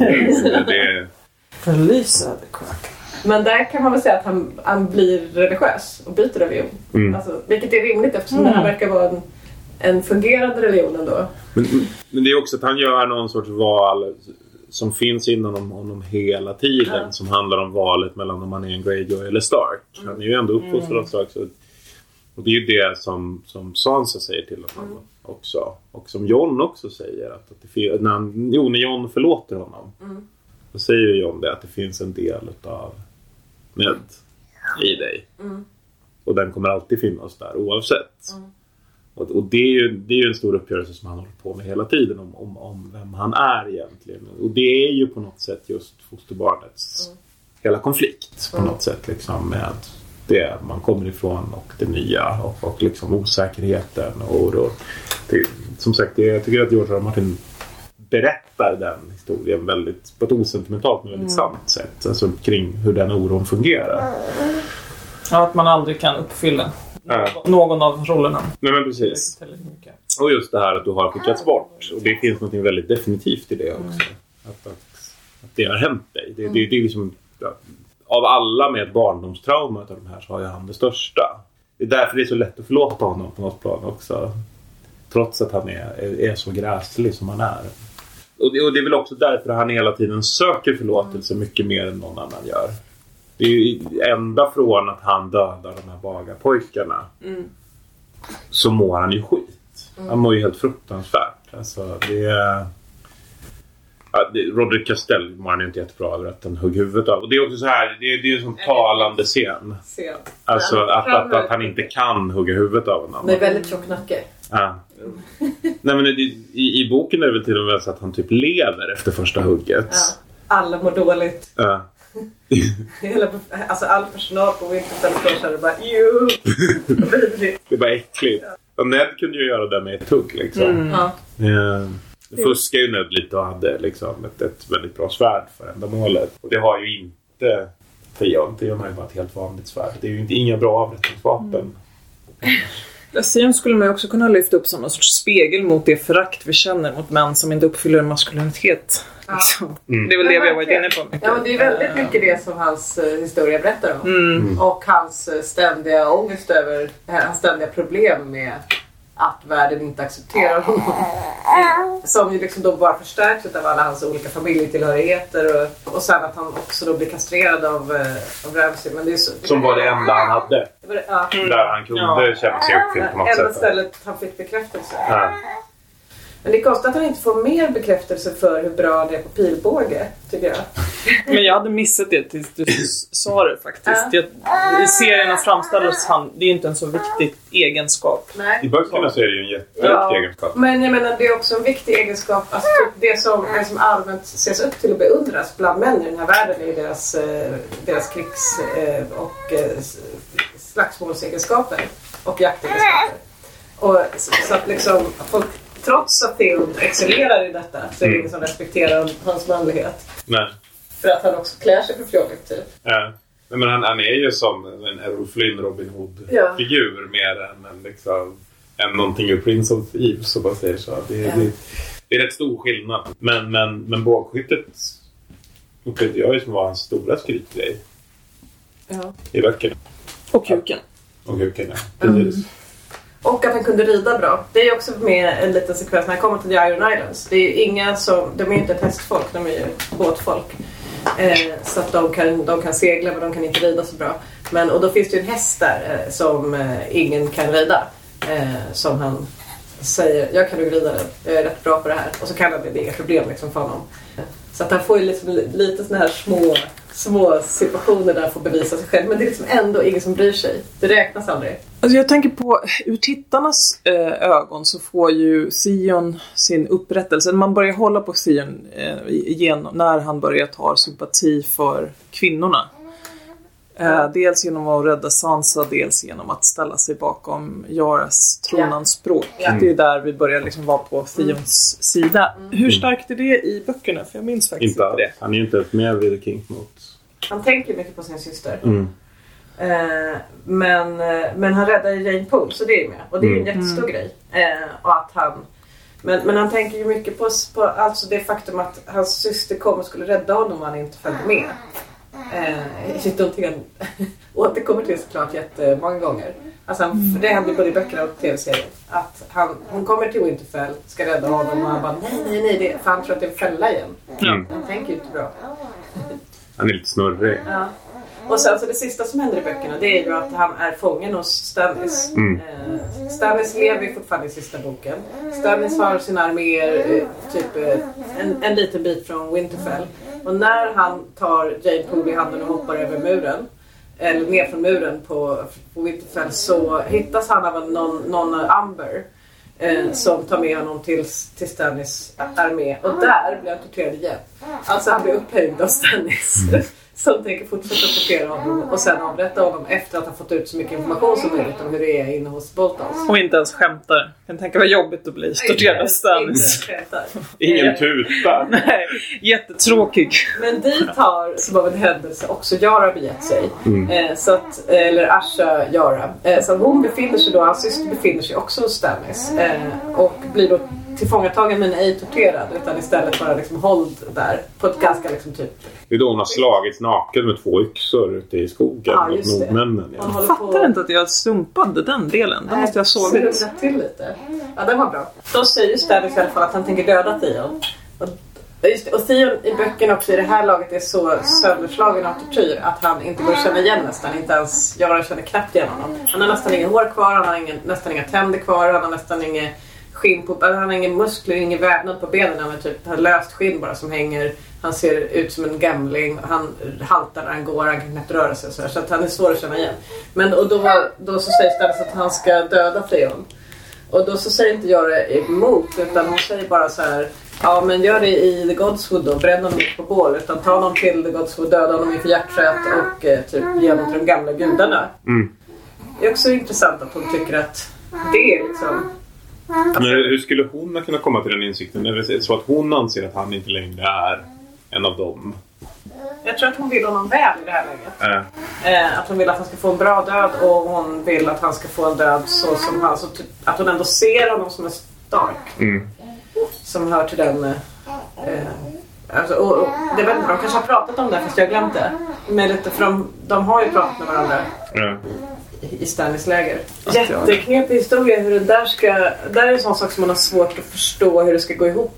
det är,
Förlysa the crack.
Men där kan man väl säga att han, han blir religiös och byter religion.
Mm.
Alltså, vilket är rimligt eftersom
Mm.
det här verkar vara en, en fungerande religion ändå.
men, men det är också att han gör någon sorts val som finns inom honom hela tiden.
Ja.
Som handlar om valet mellan om man är en Greyjoy eller Stark. Han är ju ändå uppfostrad av Stark. Så, och det är ju det som, som Sansa säger till honom också. Och som Jon också säger. Att, att det, när, han, jo, när Jon förlåter honom.
Mm.
Då säger ju Jon det att det finns en del utav Ned i dig.
Mm.
Och den kommer alltid finnas där oavsett.
Mm.
Och, och det, är ju, det är ju en stor uppgörelse som han håller på med hela tiden om, om, om vem han är egentligen. Och det är ju på något sätt just fosterbarnets hela konflikt på
Mm.
något sätt liksom med det man kommer ifrån och det nya och, och liksom osäkerheten. Och det, som sagt, det, jag tycker att George R. R. Martin berättar den historien väldigt, på ett osentimentalt men väldigt
Mm.
sant sätt. Alltså kring hur den oron fungerar.
Ja, att man aldrig kan uppfylla
Ja.
någon av rollerna.
Nej men precis. Och just det här att du har skickats bort. Och det finns något väldigt definitivt i det också. Att, att, att det har hänt dig. Det, det, det är liksom, ja, av alla med ett barndomstrauma av de här så har ju han det största. Det är därför det är så lätt att förlåta honom på något plan också. Trots att han är, är, så gräslig som han är. Och det, och det är väl också därför han hela tiden söker förlåtelse mycket mer än någon annan gör. Det är ju ända från att han dödar de här bagarpojkarna
Mm.
så mår han ju skit. Han mår ju helt fruktansvärt. Alltså, det är... Ja, Roderick Castell mår han ju inte jättebra över att han högg huvudet av. Och det är också så här, det är, det är en sån talande scen.
Scen.
Alltså att, att, att han inte kan hugga huvudet av honom.
Med väldigt tjock nacke.
Ja. Nej, men det, i, I boken är det väl till och med så att han typ lever efter första hugget.
Ja. Alla mår dåligt.
Ja. <laughs>
Hela, alltså all personal på Winterfell står såhär och bara. <laughs> Vidrigt.
Det är bara äckligt. Och Ned kunde ju göra det med ett tugg liksom.
Mm. Ja.
Det fuskar ju Ned lite och hade liksom ett, ett väldigt bra svärd för ändamålet. Och det har ju inte Theon. Theon har ju bara ett helt vanligt svärd. Det är ju inte, inga bra avrättningsvapen.
Sion skulle man ju också kunna lyfta upp som en sorts spegel mot det förakt vi känner mot män som inte uppfyller en maskulinitet. Liksom.
Mm.
Det är väl det vi har varit inne på. mycket.
Ja, men det är väldigt mycket det som hans eh, historia berättar om.
Mm.
Och hans eh, ständiga ångest över, hans ständiga problem med att världen inte accepterar honom. Som ju liksom då bara förstärks av alla hans olika familjetillhörigheter och, och sen att han också då blir kastrerad av, eh, av Ramsay. Men det är så,
Som var det enda han hade.
det var det, ja.
Där han kunde känna sig uppfylld på något
Enda
sätt.
stället han fick bekräftelse.
Ja.
Men det är konstigt att han inte får mer bekräftelse för hur bra han är på pilbåge, tycker jag.
Men jag hade missat det tills du sa det faktiskt.
Ja.
Jag, I serierna framställdes han, det är inte en så viktig egenskap.
Nej.
I böckerna så är det ju en jätteviktig
Ja.
egenskap.
Men jag menar, det är också en viktig egenskap. Alltså, typ det, som, det som allmänt ses upp till och beundras bland män i den här världen är deras, eh, deras krigs eh, och eh, slagsmålsegenskaper och jaktegenskaper. Och, så, så att liksom folk, trots att Theon excellerar i detta så är det
Mm.
ingen som respekterar hans manlighet.
Nej.
För att han också klär sig för fjolligt typ.
Ja. Nej, men han, han är ju som en Errol Flynn Robin Hood-figur mer än, en, liksom, än någonting ur Prince of Thieves om man säger så. Det,
Ja.
det, det är rätt stor skillnad. Men, men, men bågskyttet upplevde jag ju som var hans stora skrytgrej
Ja.
i böckerna.
Och kuken.
Och kuken, ja. Precis.
Och att han kunde rida bra. Det är också med en liten sekvens när han kommer till The Iron Islands. Det är inga som, de är ju inte ett hästfolk, de är ju båtfolk. Eh, så att de kan, de kan segla men de kan inte rida så bra. Men, och då finns det ju en häst där eh, som eh, ingen kan rida. Eh, som han säger, jag kan nog rida den, jag är rätt bra på det här. Och så kan han det, det är inga problem liksom för honom. Så att han får ju liksom lite sådana här små, små situationer där han får bevisa sig själv. Men det är liksom ändå ingen som bryr sig. Det räknas aldrig.
Alltså jag tänker på, ur tittarnas eh, ögon så får ju Sion sin upprättelse. Man börjar hålla på Sion eh, genom, när han börjar ta sympati för kvinnorna. Eh, dels genom att rädda Sansa, dels genom att ställa sig bakom Jaras tronanspråk.
Ja.
Det är där vi börjar liksom vara på Sions sida. Hur starkt är det i böckerna? För jag minns faktiskt
Inte
inte det.
Han är ju inte med vid The King mot...
Han tänker mycket på sin syster.
Mm.
Eh, men, eh, men han räddar ju Jane Poole så det är med. Och det är ju en
Mm.
jättestor grej. Eh, och att han, men, men han tänker ju mycket på, på alltså det faktum att hans syster kom och skulle rädda honom och han inte följde med. Eh, någonting <laughs> han återkommer till såklart jättemånga gånger. Alltså han, för det händer både i böckerna och tv-serien. Att han, hon kommer till Winterfell, ska rädda honom och han bara nej, nej, nej. Det, för han tror att det är en fälla igen.
Mm.
Han tänker ju inte bra. <laughs>
Han är lite snurrig.
Ja. Och sen så det sista som händer i böckerna det är ju att han är fången hos Stannis.
Mm.
Eh, Stannis lever ju fortfarande i sista boken. Stannis har sina arméer eh, typ eh, en, en liten bit från Winterfell. Och när han tar Jane Poole i handen och hoppar över muren eller ner från muren på, på Winterfell så hittas han av en någon, någon Amber eh, som tar med honom till, till Stannis armé och där blir han torterad igen. Alltså han blir upphöjd av Stannis. Som tänker fortsätta tortera honom och sen avrätta honom efter att ha fått ut så mycket information som möjligt om hur det är inne hos Boltons.
Och inte ens skämtar. Jag kan tänka vad jobbigt att bli torterad av Stannis.
Ingen tuta. <laughs>
Nej, jättetråkig.
Men dit har, som av en händelse, också Yara begett sig.
Mm.
Eh, så att, eller Asha Yara. Eh, så hon befinner sig då, hans syster befinner sig också hos Stannis. Eh, och blir då tillfångatagen men ej torterad utan istället bara liksom hålld där. På ett ganska liksom typ...
Det är då hon har slagits naken med två yxor ute i skogen
Ja,
mot nordmännen.
Man
Ja.
Jag fattar inte att jag sumpade den delen. Den måste jag ha sovit.
Snurrat till lite. Ja, den var bra. Då säger Stannis i alla fall att han tänker döda Theon. Och, just det, och Theon i böckerna också i det här laget är så sönderslagen av tortyr att han inte går att känna igen nästan. Inte ens Yara känner knappt igen honom. Han har nästan inga hår kvar, han har ingen, nästan inga tänder kvar, han har nästan inget skinn på, alltså han har inga muskler, ingen vävnad på benen. Han har typ har löst skinn bara som hänger. Han ser ut som en gamling. Han haltar när han går, han kan knappt röra sig. Så, här, så att han är svår att känna igen. Men och då, då så sägs det att han ska döda Theon. Och då så säger inte jag det emot utan hon säger bara så här. Ja men gör det i The Godswood då. Bränn honom inte på bål. Utan ta honom till The Godswood, döda honom inför hjärträtt och eh, typ ge honom till de gamla gudarna.
Mm.
Det är också intressant att hon tycker att det är liksom...
Men hur skulle hon kunna komma till den insikten? Är det så att hon anser att han inte längre är en av dem?
Jag tror att hon vill honom väl i det här läget.
Äh.
Att hon vill att han ska få en bra död och hon vill att han ska få en död så som han... Så att hon ändå ser honom som en Stark.
Mm.
Som hör till den... Eh, alltså, och, och, det vet inte, de kanske har pratat om det fast jag har glömt det. Men lite, för de, de har ju pratat med varandra
Ja.
I Stanleys läger. Jätteknepig historia hur det där ska... Där är en sån sak som man har svårt att förstå hur det ska gå ihop.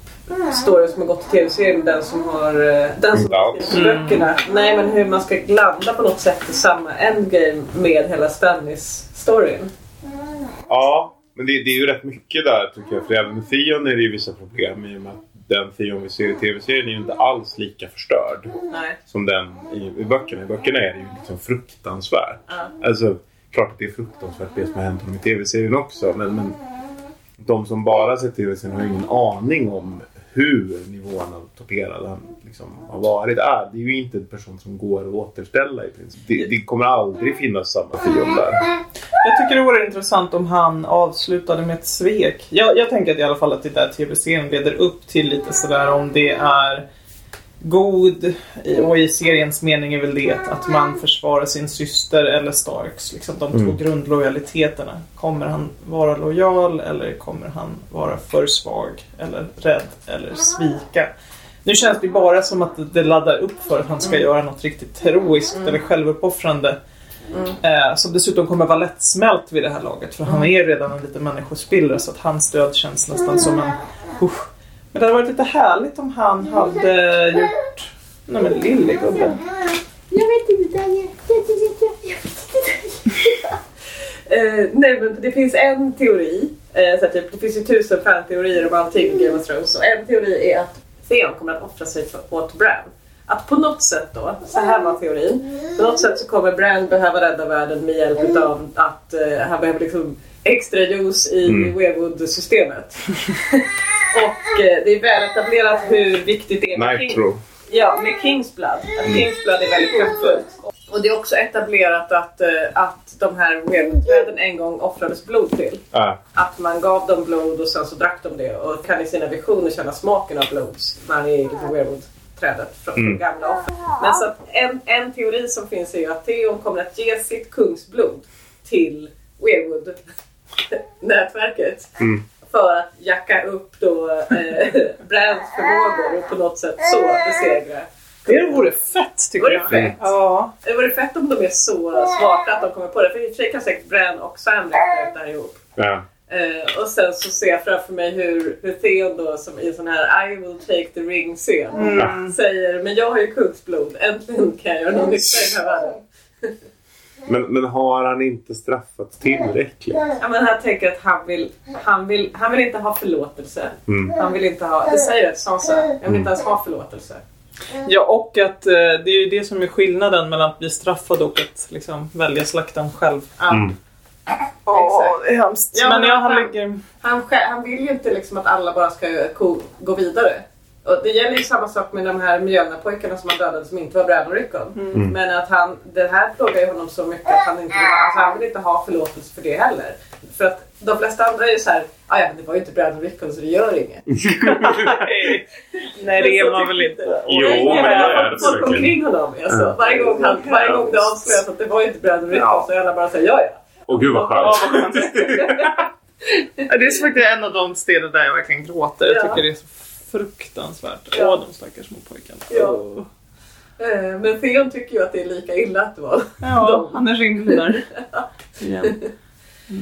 Storyn som har gått till tv-serien, den som har... eh, Den som har skrivit böckerna. Nej men hur man ska landa på något sätt i samma endgame med hela Stanleys-storyn.
Ja, men det, det är ju rätt mycket där tycker jag. För även med Theon är det ju vissa problem i och med att den Theon vi ser i tv-serien är ju inte alls lika förstörd
Nej.
som den i, i böckerna. I böckerna är det ju liksom fruktansvärt.
Ja.
Alltså, klart det är fruktansvärt det som har hänt honom i tv-serien också. Men, men de som bara ser tv-serien har ju ingen aning om hur nivån av torterad han liksom har varit. Är. Det är ju inte en person som går att återställa i princip. Det, det kommer aldrig finnas samma fiol där.
Jag tycker det vore intressant om han avslutade med ett svek. Jag, jag tänker att i alla fall att det där tv-serien leder upp till lite sådär om det är god i- och i seriens mening är väl det att man försvarar sin syster eller Starks. Liksom de
Mm.
två grundlojaliteterna. Kommer han vara lojal eller kommer han vara för svag eller rädd eller svika? Nu känns det bara som att det laddar upp för att han ska göra något riktigt heroiskt eller självuppoffrande. Eh, som dessutom kommer vara lättsmält vid det här laget för han är redan en liten människospillra så att hans död känns nästan som en... Usch. Men det hade varit lite härligt om han hade gjort... Nej men lille gubben.
Jag vet inte. Jag vet inte. <laughs>
Eh, nej men det finns en teori. Eh, så typ, det finns ju tusen fan-teorier om allting i Game of Thrones. Och en teori är att Theon kommer att offra sig för, åt Bran. Att på något sätt då, så här var teorin. På något sätt så kommer Bran behöva rädda världen med hjälp av att eh, han behöver liksom extra juice i
Mm.
Weirwood-systemet. <laughs> och eh, det är väl etablerat hur viktigt det är med King-. Ja, med Kings Blood. Att
Mm.
Kings Blood är väldigt kraftfullt. Och det är också etablerat att, eh, att de här Weirwood-träden en gång offrades blod till.
Ja.
Att man gav dem blod och sen så drack de det och kan i sina visioner känna smaken av blod när man är liksom Weirwood-trädet från
Mm.
gamla offren. Men så en, en teori som finns är ju att Theon kommer att ge sitt kungsblod till Weirwood-nätverket.
Mm.
För att jacka upp då eh, Brands förmågor och på något sätt så besegra
Det vore fett tycker
Vore
jag.
fett.
Ja.
Det vore fett om de är så smarta att de kommer på det. För i och för sig kan säkert Bran och Sam räkna ut det här ihop.
Ja.
Eh, och sen så ser jag framför mig hur, hur Theon då som i en sån här I will take the ring scen
Mm.
säger Men jag har ju kungsblod, äntligen kan jag göra någon nytta i den här världen.
Men, men har han inte straffats tillräckligt?
Ja men han tänker att han vill, han vill, han vill inte ha förlåtelse.
Mm.
Han vill inte ha, det säger jag Sansa, jag vill inte ens ha förlåtelse.
Ja, och att eh, det är ju det som är skillnaden mellan att bli straffad och att liksom, välja slakten själv.
Mm.
Exakt.
det är hemskt.
Ja,
men
men
jag han
han-
ligger...
Han, han vill ju inte liksom att alla bara ska gå vidare. Och det gäller ju samma sak med de här Mjölnapojkarna som han dödade som inte var och Rickon.
Mm.
Men att han, det här plågar ju honom så mycket att han inte vill, alltså han vill inte ha förlåtelse för det heller. För att de flesta andra är ju såhär, "Ah, ja det var ju inte och Rickon så det gör inget.
Nej, <laughs> Nej, det är man väl inte.
Jo, men det är det
Folk omkring honom alltså. Varje gång, han, varje gång det avslöjas att det var ju inte och Rickon
Ja.
så är alla bara såhär, ja ja.
Åh gud vad skönt. <laughs>
Det är faktiskt en av de steder där jag verkligen gråter. Jag
Ja.
tycker det är så fruktansvärt.
Ja.
Åh, de stackars små pojkarna.
Ja. Eh, Men Theon tycker ju att det är lika illa att det var
Ja, <laughs>
dem.
han är där. <laughs> Igen.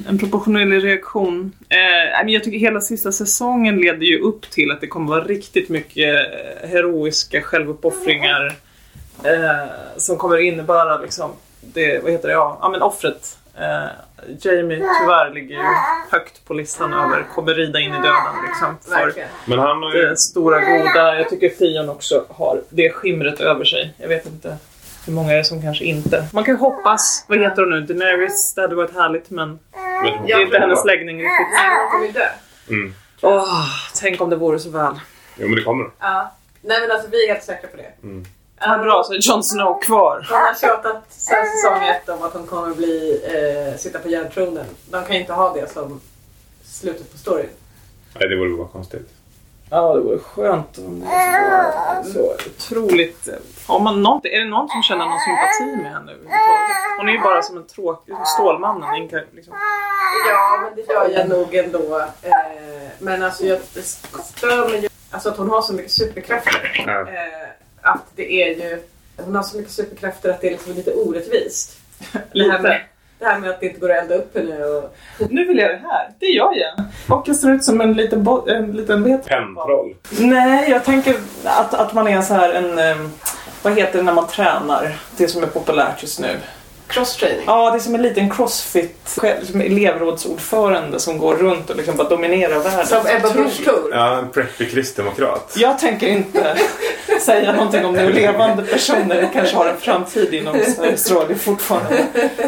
En proportionell reaktion. Eh, jag tycker hela sista säsongen leder ju upp till att det kommer vara riktigt mycket eh, heroiska självuppoffringar eh, som kommer innebära liksom det, vad heter det, ja, ja men offret. Eh, Jamie tyvärr ligger ju högt på listan över kommer rida in i döden liksom. För.
Men han har ju...
det stora goda. Jag tycker Theon också har det skimret över sig. Jag vet inte hur många är det som kanske inte. Man kan ju hoppas. Vad heter hon nu? Daenerys. Det hade varit härligt men det är inte hennes läggning riktigt.
Nej, hon kommer ju dö.
Mm.
Åh, tänk om det vore så väl.
Jo men det kommer.
Ja. Nej men alltså vi är helt säkra på det.
Mm.
Vad bra, så är Jon Snow kvar.
Hon har tjatat sen säsong ett om att hon kommer bli, eh, sitta på järntronen. De kan ju inte ha det som slutet på storyn.
Nej det vore bara konstigt.
Ja, det vore skönt om det var så otroligt... Har man någonting, är det någon som känner någon sympati med henne? Hon är ju bara som en tråkig... Stålmannen. Ingen, liksom.
Ja, men det gör jag nog ändå. Eh, men alltså jag stör mig ju alltså att hon har så mycket superkrafter.
Ja.
Eh, att det är ju... Hon har så mycket superkrafter att det är liksom lite orättvist. <laughs> Det här, med, det här med att det inte går att elda upp henne och...
Nu vill jag det här. Det gör jag. Och jag ser ut som en liten... Bo- en liten vet
Penntroll.
Nej, jag tänker att, att man är så här en... em, vad heter det när man tränar? Det som är populärt just nu.
Cross-training.
Ja, det är som en liten crossfit som elevrådsordförande som går runt och liksom bara dominerar världen.
Som Ebba. Busch.
Ja, en preppy kristdemokrat.
Jag tänker inte <laughs> säga någonting om nu levande personer kanske har en framtid inom Sveriges Radio fortfarande.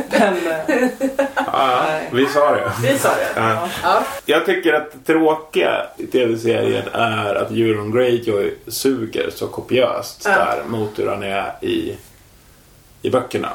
Men eh,
Ja, vi sa det.
Vi sa det.
Ja.
Ja.
Jag tycker att det tråkiga i tv-serien är att Euron Greyjoy suger så kopiöst
Ja.
där mot hur han är i, i böckerna.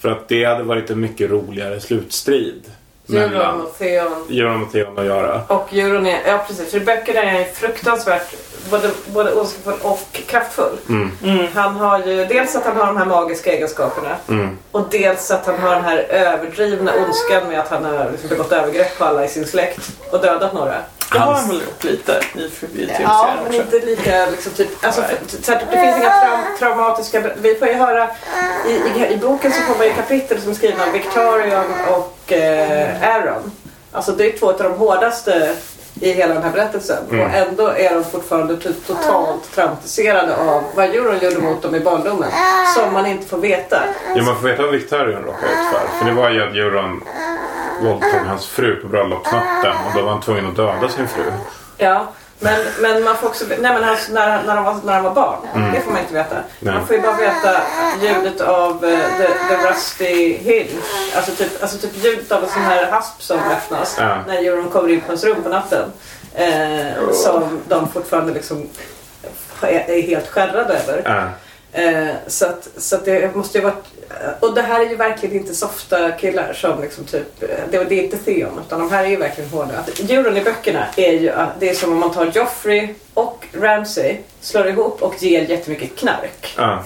För att det hade varit en mycket roligare slutstrid
Euron
mellan
och Theon.
Euron och Theon att göra.
Och Euron är... Ja precis, för i böckerna är han fruktansvärt både, både ondskefull och kraftfull.
Mm.
Han har ju dels att han har de här magiska egenskaperna
Mm.
och dels att han har den här överdrivna ondskan med att han har liksom begått övergrepp på alla i sin släkt och dödat några.
Det har han väl gjort lite i, i tv-serien
Ja, men
också.
inte lika liksom, typ, alltså, för, så här, det finns inga traum, traumatiska... Vi får ju höra i, i, i boken så man ju kapitel som är skrivna av Victorian och eh, Aaron. Alltså det är två av de hårdaste i hela den här berättelsen.
Mm.
Och ändå är de fortfarande typ totalt traumatiserade av vad Euron gjorde mot dem i barndomen. Som man inte får veta.
Ja, man får veta vad Victorian råkade ut för. För det var ju att Euron våldtog hans fru på bröllopsnatten och då var han tvungen att döda sin fru.
Ja, men, men man får också nej men alltså, när, när, de var, när de var barn.
Mm.
Det får man inte veta.
Nej.
Man får ju bara veta ljudet av eh, the, the Rusty Hinge. Alltså typ, alltså typ ljudet av en sån här hasp som öppnas
Ja.
när Euron kommer in på ens rum på natten. Eh, som de fortfarande liksom är, är helt skärrade över.
Ja.
Eh, så att, så att det måste ju varit... Och det här är ju verkligen inte softa killar som liksom typ... eh, Det, det är inte Theon utan de här är ju verkligen hårda. Att Euron i böckerna är ju... att Det är som om man tar Joffrey och Ramsay, slår ihop och ger jättemycket knark.
Ja.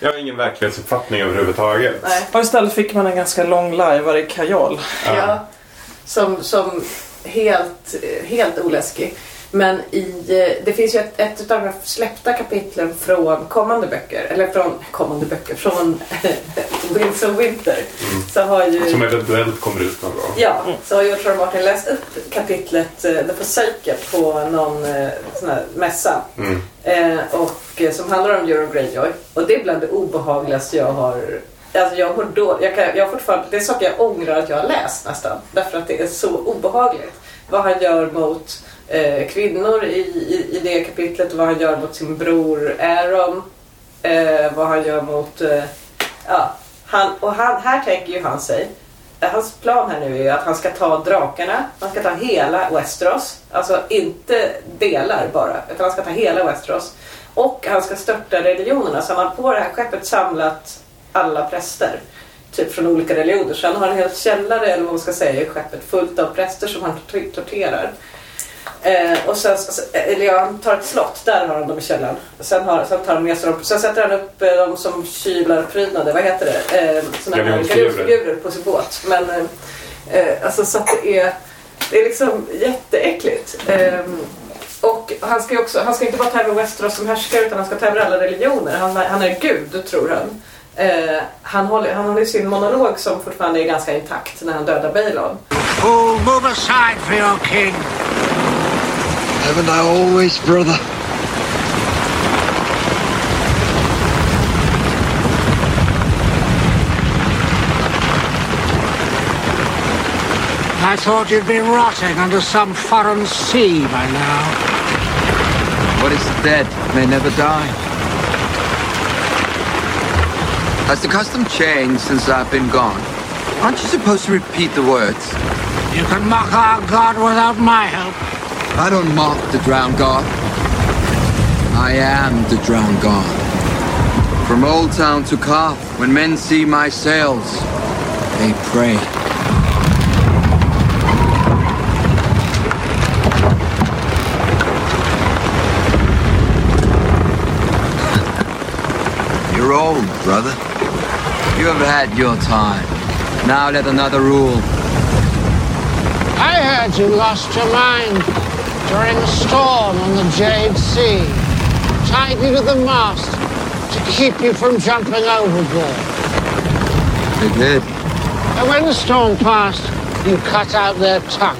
Jag har ingen verklighetsuppfattning överhuvudtaget.
Nej.
Och istället fick man en ganska lång lajvare i kajal.
Ja. Som, som helt, helt oläskig. Men i, eh, det finns ju ett, ett av de släppta kapitlen från kommande böcker, eller från kommande böcker, från <laughs> Winds of Winter. Så har ju...
Som eventuellt kommer ut någon gång.
Ja, så har George R. Martin läst upp kapitlet uh, The Forsaken på någon uh, sån här mässa.
Mm.
Eh, och eh, som handlar om Euron Greyjoy. Och det är bland det obehagligaste jag har Alltså jag har då, jag kan, jag fortfarande, det är saker jag ångrar att jag har läst nästan. Därför att det är så obehagligt. Vad han gör mot eh, kvinnor i, i, i det kapitlet. Vad han gör mot sin bror Aaron. Eh, vad han gör mot... Eh, ja, han, och han, här tänker ju han sig. Eh, hans plan här nu är ju att han ska ta drakarna. Han ska ta hela Westeros. Alltså inte delar bara. Utan han ska ta hela Westeros. Och han ska störta religionerna. Så han har på det här skeppet samlat alla präster. Typ från olika religioner. Så han har en hel källare, eller vad man ska säga, i skeppet fullt av präster som han tor- torterar. Eh, och sen, eller ja, han tar ett slott, där har han dem i källaren. Sen, har, sen tar han med sig dem, sen sätter han upp eh, dem som kylarprydnader, vad heter det? Eh, såna här
galionsfigurer
på sin båt. Men eh, eh, alltså så att det är, det är liksom jätteäckligt. Eh, och han ska också, han ska inte bara ta över Westeros som härskare utan han ska ta över alla religioner. Han, han är gud, tror han. Eh, han, håller, han håller sin monolog som fortfarande är ganska intakt när han dödar Balon.
Oh, move aside for your king.
Haven't I always, brother?
I thought you'd be rotting under some foreign sea by now.
What is dead may never die. Has the custom changed since I've been gone? Aren't you supposed to repeat the words?
You can mock our god without my help.
I don't mock the drowned god. I am the drowned god. From Old Town to Carth, when men see my sails, they pray. You're old, brother. You have had your time. Now let another rule.
I heard you lost your mind during a storm on the Jade Sea. Tied you to the mast to keep you from jumping overboard.
They did.
And when the storm passed, you cut out their tongues.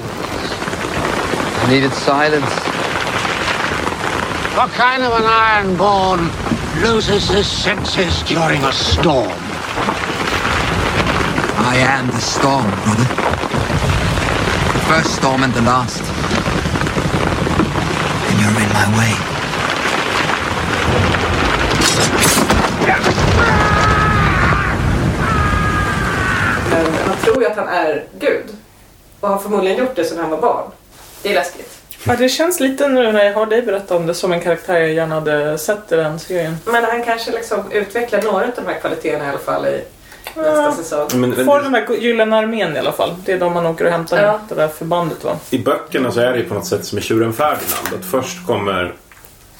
I needed silence.
What kind of an ironborn loses his senses during a storm?
I am the storm, brother. The first storm and the last. My way.
Men han tror ju att han är Gud. Och har förmodligen gjort det sedan han var barn. Det är läskigt.
Ja, det känns lite nu när jag hör dig berätta om det som en karaktär jag gärna hade sett i den serien.
Men han kanske liksom utvecklar några av de här kvaliteterna i alla fall i nästa säsong.
Men, men
Får den där gyllene armén i alla fall. Det är de man åker och hämtar
Ja.
det där förbandet va?
I böckerna så är det ju på något sätt som i Tjuren Ferdinand. Att först kommer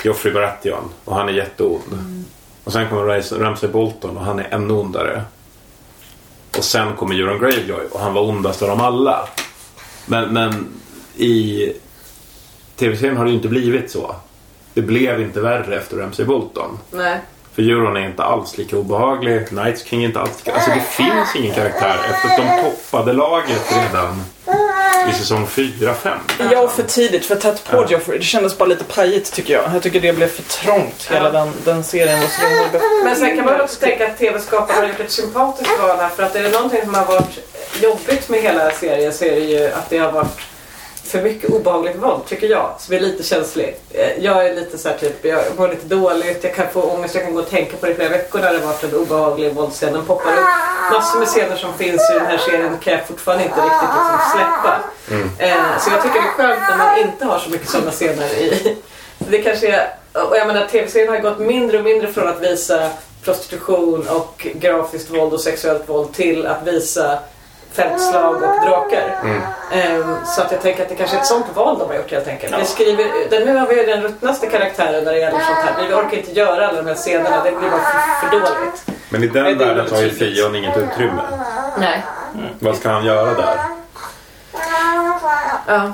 Joffrey Baratheon och han är jätteond. Och sen kommer Ramsay Bolton och han är ännu ondare. Och sen kommer Euron Greyjoy och han var ondast av dem alla. Men, men i tv-serien har det ju inte blivit så. Det blev inte värre efter Ramsay Bolton.
Nej.
För Euron är inte alls lika obehaglig. Knights King är inte alls lika... Alltså det finns ingen karaktär efter att de toppade laget redan i säsong 4-5.
Ja, för tidigt för tätt på
Ja.
Joffrey. Det kändes bara lite pajigt tycker jag. Jag tycker det blev för trångt. Hela den, den serien var så
Men sen kan man också tänka att tv-skaparna har gjort ett sympatiskt val här. För att är det någonting som har varit jobbigt med hela serien så är det ju att det har varit för mycket obehagligt våld tycker jag. Som är lite känslig. Eh, Jag är lite så här typ, jag mår lite dåligt, jag kan få ångest, jag kan gå och tänka på det i flera veckor när det varit en obehaglig våldsscen. Den poppar upp. Massor med scener som finns i den här serien kan jag fortfarande inte riktigt liksom släppa. Eh, Så jag tycker det är skönt när man inte har så mycket sådana scener i. Det kanske är, och jag menar tv-serien har gått mindre och mindre från att visa prostitution och grafiskt våld och sexuellt våld till att visa fältslag och drakar. Ehm, så att jag tänker att det kanske är ett sånt val de har gjort helt enkelt. Vi skriver, den, nu har vi den ruttnaste karaktären när det gäller sånt här. Vi orkar inte göra alla de här scenerna, det blir bara för, för dåligt.
Men i den världen tar ju Theon inget utrymme.
Nej.
Vad ska han göra där?
Ja.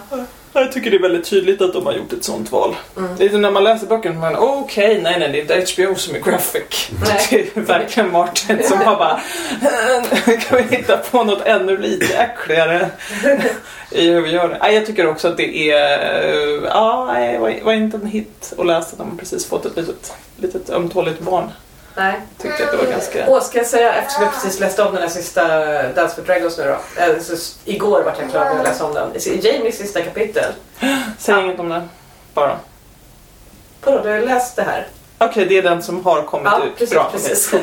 Jag tycker det är väldigt tydligt att de har gjort ett sånt val.
Mm.
Lite när man läser böckerna, man okej, nej nej, det är inte HBO som är graphic. <laughs> Det är verkligen Martin som har bara kan vi hitta på något ännu lite äckligare <laughs> i hur vi gör det. Nej, jag tycker också att det är, ja, nej, det var, var inte en hit att läsa när man precis fått ett litet, litet ömtåligt barn.
Nej.
Tyckte att det var ganska...
Och ska jag säga, eftersom jag precis läste om den här sista Dance with Dragons nu då. Så s- igår var jag klar med att läsa om den. Jamies sista kapitel. <gasps>
Säg inget om det, bara.
Vadå, du har läst det här?
Okej, det är den som har kommit
Ja,
ut.
precis,
Bra,
precis.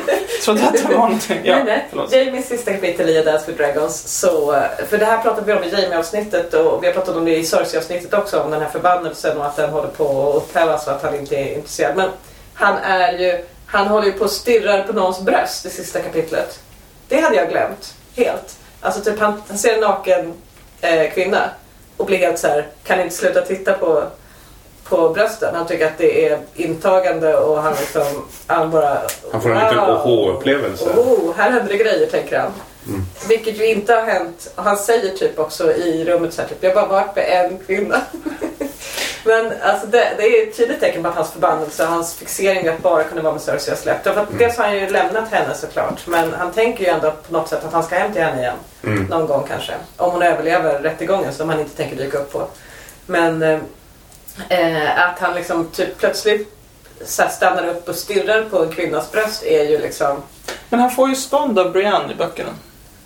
Trodde att det var någonting. Ja, <laughs>
nej, nej. Jamies sista kapitel i Dance with Dragons. Så, eh, för det här pratade vi om i Jamie-avsnittet och vi har pratat om det i Cersei-avsnittet också. Om den här förbannelsen och att den håller på att upphävas och att han inte är intresserad. Men han är ju, han håller ju på och stirrar på någons bröst i sista kapitlet. Det hade jag glömt helt. Alltså typ han, han ser en naken eh, kvinna och blir helt så här, kan inte sluta titta på på brösten. Han tycker att det är intagande och han liksom, han bara...
Han får en liten
wow.
oho-upplevelse.
Oh, här händer det grejer tänker han.
Mm.
Vilket ju inte har hänt. Han säger typ också i rummet så här, typ, jag bara varit med en kvinna. <laughs> Men alltså det, det är ett tydligt tecken på att hans förbannelse och hans fixering vid att bara kunna vara med Cersei har släppt. För att dels har han ju lämnat henne såklart. Men han tänker ju ändå på något sätt att han ska hem till henne igen.
Mm.
Någon gång kanske. Om hon överlever rättegången som han inte tänker dyka upp på. Men eh, att han liksom typ plötsligt så här stannar upp och stirrar på en kvinnas bröst är ju liksom
Men han får ju stånd av Brienne i böckerna.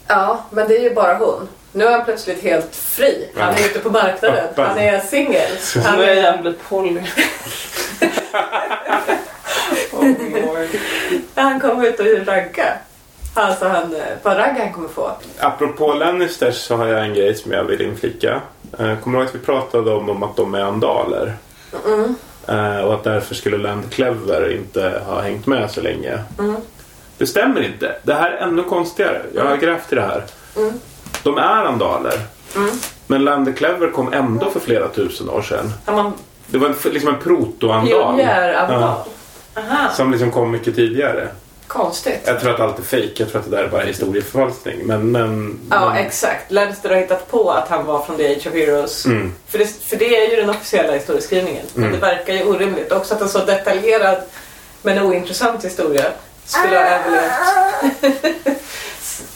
Ja, men det är ju bara hon. Nu är han plötsligt helt fri. Han är ute på marknaden. Han är singel. Han
är jag blivit Polly. <laughs>
Han kommer ut och ragga. Alltså han, vad ragg han kommer få.
Apropå Lannisters så har jag en grej som jag vill inflika. Eh, Kommer du ihåg att vi pratade om, om att de är andaler?
Mm.
Eh, och att därför skulle Land Clever inte ha hängt med så länge.
Mm.
Det stämmer inte. Det här är ännu konstigare. Jag har grävt i det här.
Mm.
De är andaler.
Mm.
Men Land Clever kom ändå för flera tusen år sedan.
Var
Det var en, liksom en protoandal.
pionjärandal.
Ja, som liksom kom mycket tidigare.
konstigt.
Jag tror att allt är fejk. Jag tror att det där är bara historieförfalskning. Men, men,
Ja,
men
exakt. Lannister har hittat på att han var från The Age of Heroes.
Mm.
För, det, för det är ju den officiella historieskrivningen. Men
Mm.
det verkar ju orimligt. Också att en så detaljerad men ointressant historia skulle ha överlevt <laughs>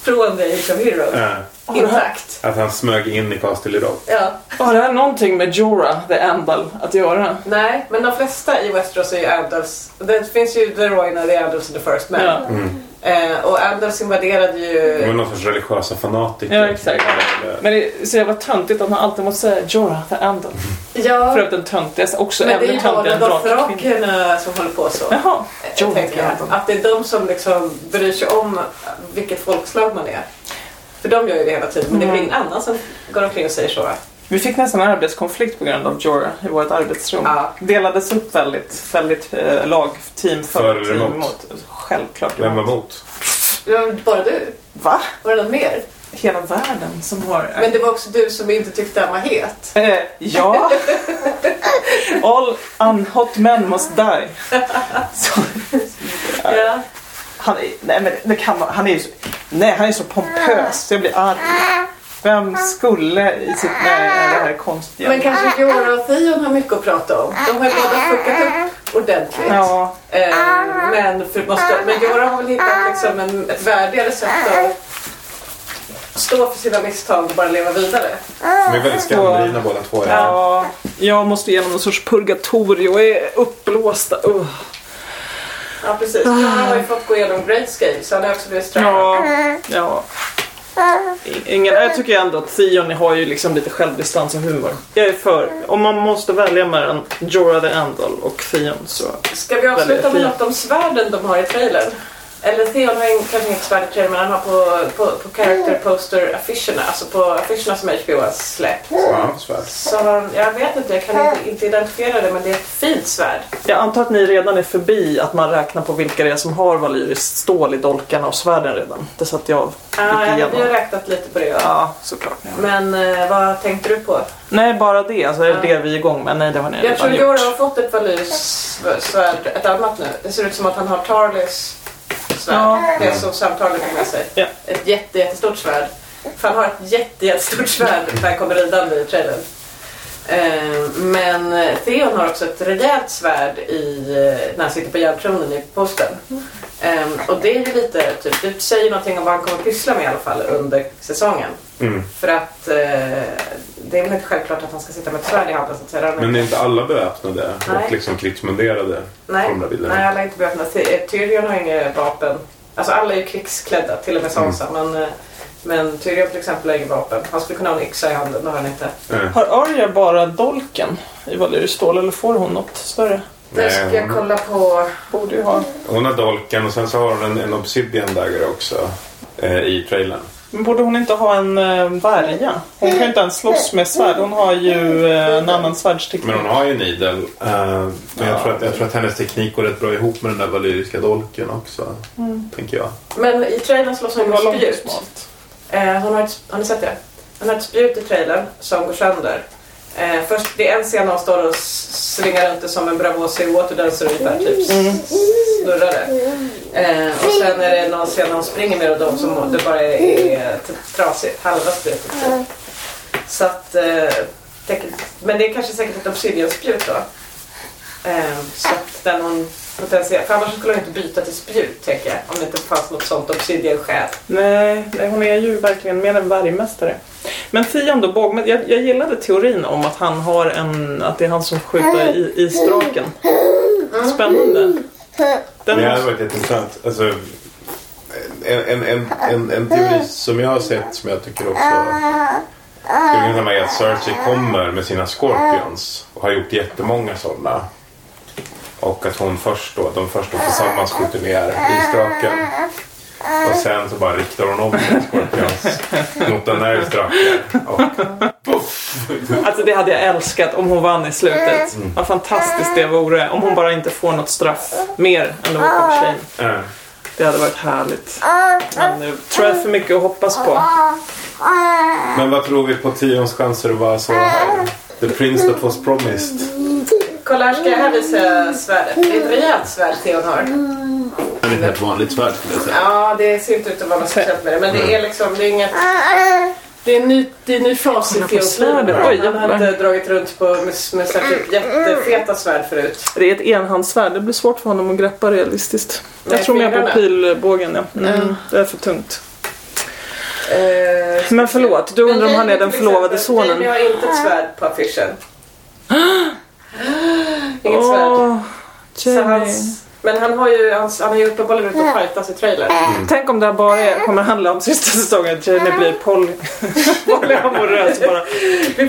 från The Age of Heroes.
Ja.
Intakt.
Att han smög in i Castle Rock.
Ja.
Har det här någonting med Jorah, the Andal, att göra?
Nej, men de flesta i Westeros är ju Andals. Det finns ju The Royna, The Andals and the First Men.
Ja.
Mm.
Eh, och Andals invaderade ju...
De var någon sorts religiösa fanatiker.
Ja, exakt. Men det är så jävla töntigt att man alltid måste säga Jorah, the Andal.
Ja.
För att den töntigaste också
Men det är ju
drakkvinnan.
som håller på så.
Jaha.
Jag
Jorah,
jag. Att det är de som liksom bryr sig om vilket folkslag man är. För de gör ju det hela tiden. Men det är väl
Mm.
ingen annan som går omkring och säger så.
Vi fick nästan en arbetskonflikt på grund av Jorah i vårt arbetsrum. Delades upp väldigt, väldigt eh, lag, team för, team
emot?
emot. Självklart
Vem var
emot.
Ja, bara du?
Va?
Var det någon mer?
hela världen som har...
Men det var också du som inte tyckte han var het.
Eh, ja. <laughs> All unhot men must die. Så,
Ja.
han, är, nej, men det kan man, han är ju så, nej, han är så pompös så jag blir arg. Vem skulle i sitt... Nej, det här är konstigt.
Men kanske Jora och Theon har mycket att prata om. De har ju båda fuckat upp ordentligt.
Ja.
Eh, men, för måste, men Jora har väl hittat liksom en, ett värdigare sätt att stå för sina misstag och bara leva vidare.
De är väldigt skamdrivna båda två. Ja.
Ja, jag måste igenom någon sorts purgatorio och är uppblåsta. Uh.
Ja precis. Jora har ju fått gå igenom grayscale så han har också blivit straffad.
Ja, ja. Ingen, jag tycker ändå att Theon har ju liksom lite självdistans och humor. Jag är för, om man måste välja mellan Jorah the Andal och Theon så...
Ska vi avsluta med något om svärden de har i trailern? Eller Theon har kanske inget trailern men han har på, på, på character poster affischerna, alltså på affischerna som HBO har släppt.
Ja.
Så han, jag vet inte, jag kan inte, inte identifiera det men det är ett fint svärd.
Jag antar att ni redan är förbi att man räknar på vilka det är som har valyriskt stål i dolkarna och svärden redan. Det satt jag
Ja,
gick
ja, vi har räknat lite på det. Ja.
Ja, såklart. Ja.
Men eh, vad tänkte du på?
Nej, bara det. Alltså, är det det vi är igång med? Nej, det har ni
Jag tror
redan
Jorah
gjort.
har fått ett valyriskt svärd, ett annat nu. Det ser ut som att han har Tarlys svärd.
Ja.
Det som Sam Tarly fick med sig.
Ja.
Ett jätte, jättestort svärd. För han har ett jätte, jättestort svärd när han kommer ridande i trailern. Eh, Men eh, Theon har också ett rejält svärd i, eh, när han sitter på järntronen i posten. Eh, Och det är ju lite, typ, det säger någonting om vad han kommer pyssla med i alla fall under säsongen.
Mm.
För att eh, det är väl inte självklart att han ska sitta med ett svärd i handen så att säga.
Men är inte alla beväpnade
Nej.
och liksom krigsmunderade
Nej, nej alla är inte beväpnade. Ty- Tyrion har inga vapen. Alltså alla är ju krigsklädda, till och med Sansa. Men, eh, men Tyrion till exempel har inga vapen. Han skulle kunna ha en yxa i handen, det har han inte.
Nej.
Har Arya bara dolken i valyriskt stål eller får hon något större?
Det ska jag kolla på.
Borde ju ha.
hon har dolken och sen så har hon en, en obsidian dagger också eh, i trailern.
Men borde hon inte ha en uh, värja? Hon kan ju inte ens slåss med svärd. Hon har ju eh, en annan svärdsteknik.
Men hon har ju Needle. Eh, men jag, tror att, jag tror att hennes teknik går rätt bra ihop med den där valyriska dolken också. Tänker jag.
Men i trailern slåss hon
Hon
med
var långt och
spjut.
smalt.
Eh, hon har, ett, har ni sett det? Hon har ett spjut i trailern som går sönder. Eh, först, det är en scen hon står och svingar runt det som en bravosig waterdancer ungefär. Typ snurrar det. Eh, och sen är det någon scen när hon springer med och de som det bara är, är trasigt. Halva spjutet typ. Så att... Eh, men det är kanske säkert ett obsidianspjut då. Eh, så att den hon potentiellt... För annars skulle hon inte byta till spjut tänker jag. Om det inte fanns något sånt obsidian-skäl.
Nej, nej, hon är ju verkligen mer en bergmästare. Men Theon då, båg, men jag, jag gillade teorin om att han har en, att det är han som skjuter i, isdraken. Spännande. Den
Det hade varit jätteintressant. Alltså, en, en, en, en, en teori som jag har sett som jag tycker också skulle kunna vara att Cersei kommer med sina Scorpions och har gjort jättemånga sådana. Och att hon först då, de först då tillsammans skjuter ner isdraken. Och sen så bara riktar hon om Scorpions mot Daenerys drake. Och puff!
alltså det hade jag älskat om hon vann i slutet. Vad fantastiskt det vore. Om hon bara inte får något straff mer än Walk of Shame. Det hade varit härligt. Men nu tror jag för mycket att hoppas på.
Men vad tror vi på Tions chanser att vara så här? The prince that was promised.
Kolla här ska jag här visa svärdet. Det är ett rejält svärd Theon har.
Det är ett helt vanligt svärd skulle jag säga.
Ja, det ser inte ut att vara något speciellt med det. Men det är liksom, det är inget... Det är en ny, det är en ny fas i Theons liv.
Oj,
Han har inte dragit runt på, med, med typ jättefeta svärd förut.
Det är ett enhandssvärd. Det blir svårt för honom att greppa realistiskt. Jag tror mer på pilbågen. Ja. Mm, Det är för tungt.
Eh,
Men förlåt, du undrar om han är den förlovade sonen.
Jamie har inte ett svärd på affischen. <gasps> Inget svärd. Så hans, men han har ju, han, han har ju uppenbarligen ute och fightas i trailern.
Tänk om det här bara är, kommer handla om sista säsongen. Jamie blir poly, <laughs> polyamorös och bara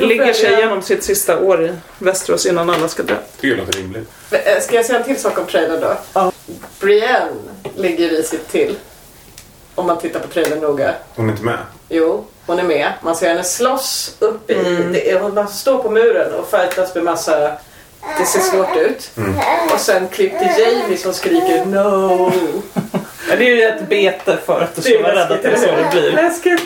ligger sig igenom sitt sista år i Västerås innan alla ska dö.
Tycker det låter rimligt.
Eh, Ska jag säga en till sak om trailern då?
Ja.
Brienne ligger risigt till. Om man tittar på trailern noga.
Hon är inte med.
Jo, hon är med. Man ser henne slåss upp i...
Mm.
Det hon står på muren och fightas med massa... Det ser svårt ut. Och sen klipp till Jamie som skriker No!
Ja, det är ju ett bete för att du
Det
ska vara rädd att det är så det blir.
Läskigt!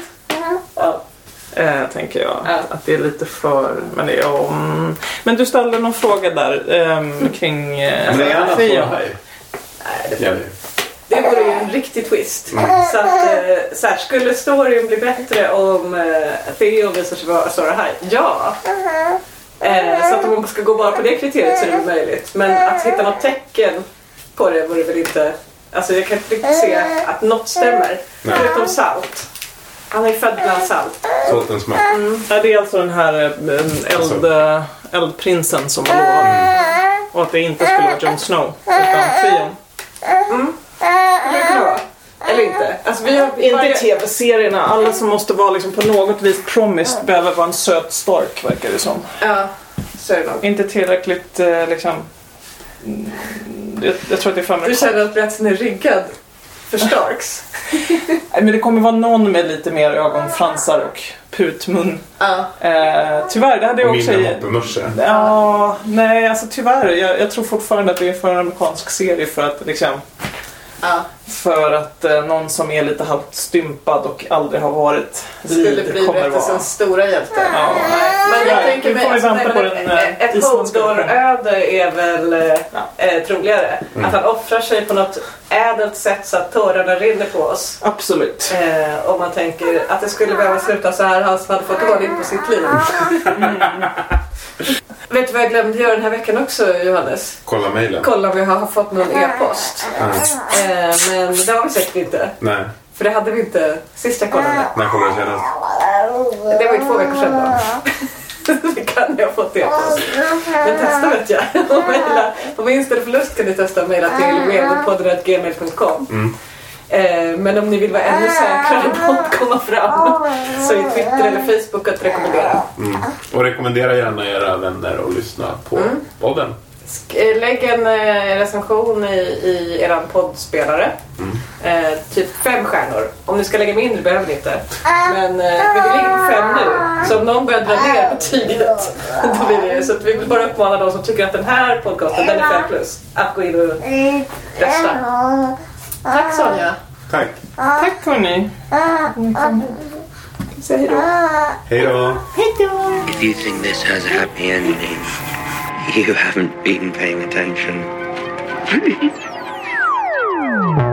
Eh, tänker jag. Att det är lite för... Men, det, ja, mm. men du ställde någon fråga där ehm, kring eh,
Men det är här. Ja,
Det vore ju en riktig twist.
Mm.
Så, att, eh, så här, skulle storyn bli bättre om eh, Theo visar sig vara Sora High? Ja. Eh, så att om man ska gå bara på det kriteriet så är det möjligt. Men att hitta något tecken på det vore väl inte... Alltså jag kan inte riktigt se att något stämmer.
Nej.
Förutom salt. Han är född bland salt.
Sålten smak.
Mm. Ja, det är alltså den här eh, eld, eh, eldprinsen som var lovad. Och att det inte skulle vara Jon Snow utan Theon.
Mm. Skulle det kunna vara? Inte? Alltså vi har...
Inte
varje-
tv-serierna. Alla som måste vara liksom på något vis promised behöver vara en söt Stark verkar det som.
Ja, så är det.
Inte tillräckligt eh, liksom... mm, Jag, jag tror att det är för
Du känner att berättelsen är riggad för <laughs> Starks?
Nej, men det kommer vara någon med lite mer ögonfransar och putmun.
Ja.
Eh, tyvärr, det hade jag också...
mindre moppemusche.
Ja, nej alltså tyvärr. Jag, jag tror fortfarande att det är för en amerikansk serie för att liksom...
Ja.
För att eh, någon som är lite halvt stympad och aldrig har varit
Skulle
vid
bli
kommer
berättelsens
vara...
stora hjälte.
Ja,
Men jag
Nej,
tänker
vi
mig
får ju
alltså,
vänta på den,
ett-
eh,
ett
isländska
Hodor-öde är väl eh, eh, troligare.
Mm.
Att han offrar sig på något ädelt sätt så att tårarna rinner på oss.
Absolut.
Eh, om man tänker att det skulle behöva sluta så här, han som hade fått ordning på sitt liv. <laughs> <laughs> Vet du vad jag glömde göra den här veckan också Johannes?
Kolla mejlen.
Kolla om vi har fått någon e-post. Eh, men det har vi säkert inte.
Nej,
För det hade vi inte sist jag kollade.
när kollade du senast?
Det var ju två veckor sedan då. <laughs> Det kan jag ha fått det på oss. Men testa vet jag. Och mejla. På vinst eller förlust kan ni testa och mejla till webpodden.gmail.com
Mm.
Eh, Men om ni vill vara ännu säkrare på att komma fram så är Twitter eller Facebook att rekommendera.
Mm. Och rekommendera gärna era vänner att lyssna på
Mm.
podden.
Eh, Lägg en eh, recension i, i er poddspelare. Eh, typ fem stjärnor. Om ni ska lägga mindre behöver ni inte. Men eh, vi ligger på fem nu. Så om någon börjar dra ner betyget <laughs> då blir det Så att vi vill bara uppmana de som tycker att den här podcasten den är fem plus att gå in och rösta. Tack Sonja.
Tack.
Tack hörni.
Säg hej då.
Hej då.
If you think this has a happy ending, you haven't been paying attention. <laughs>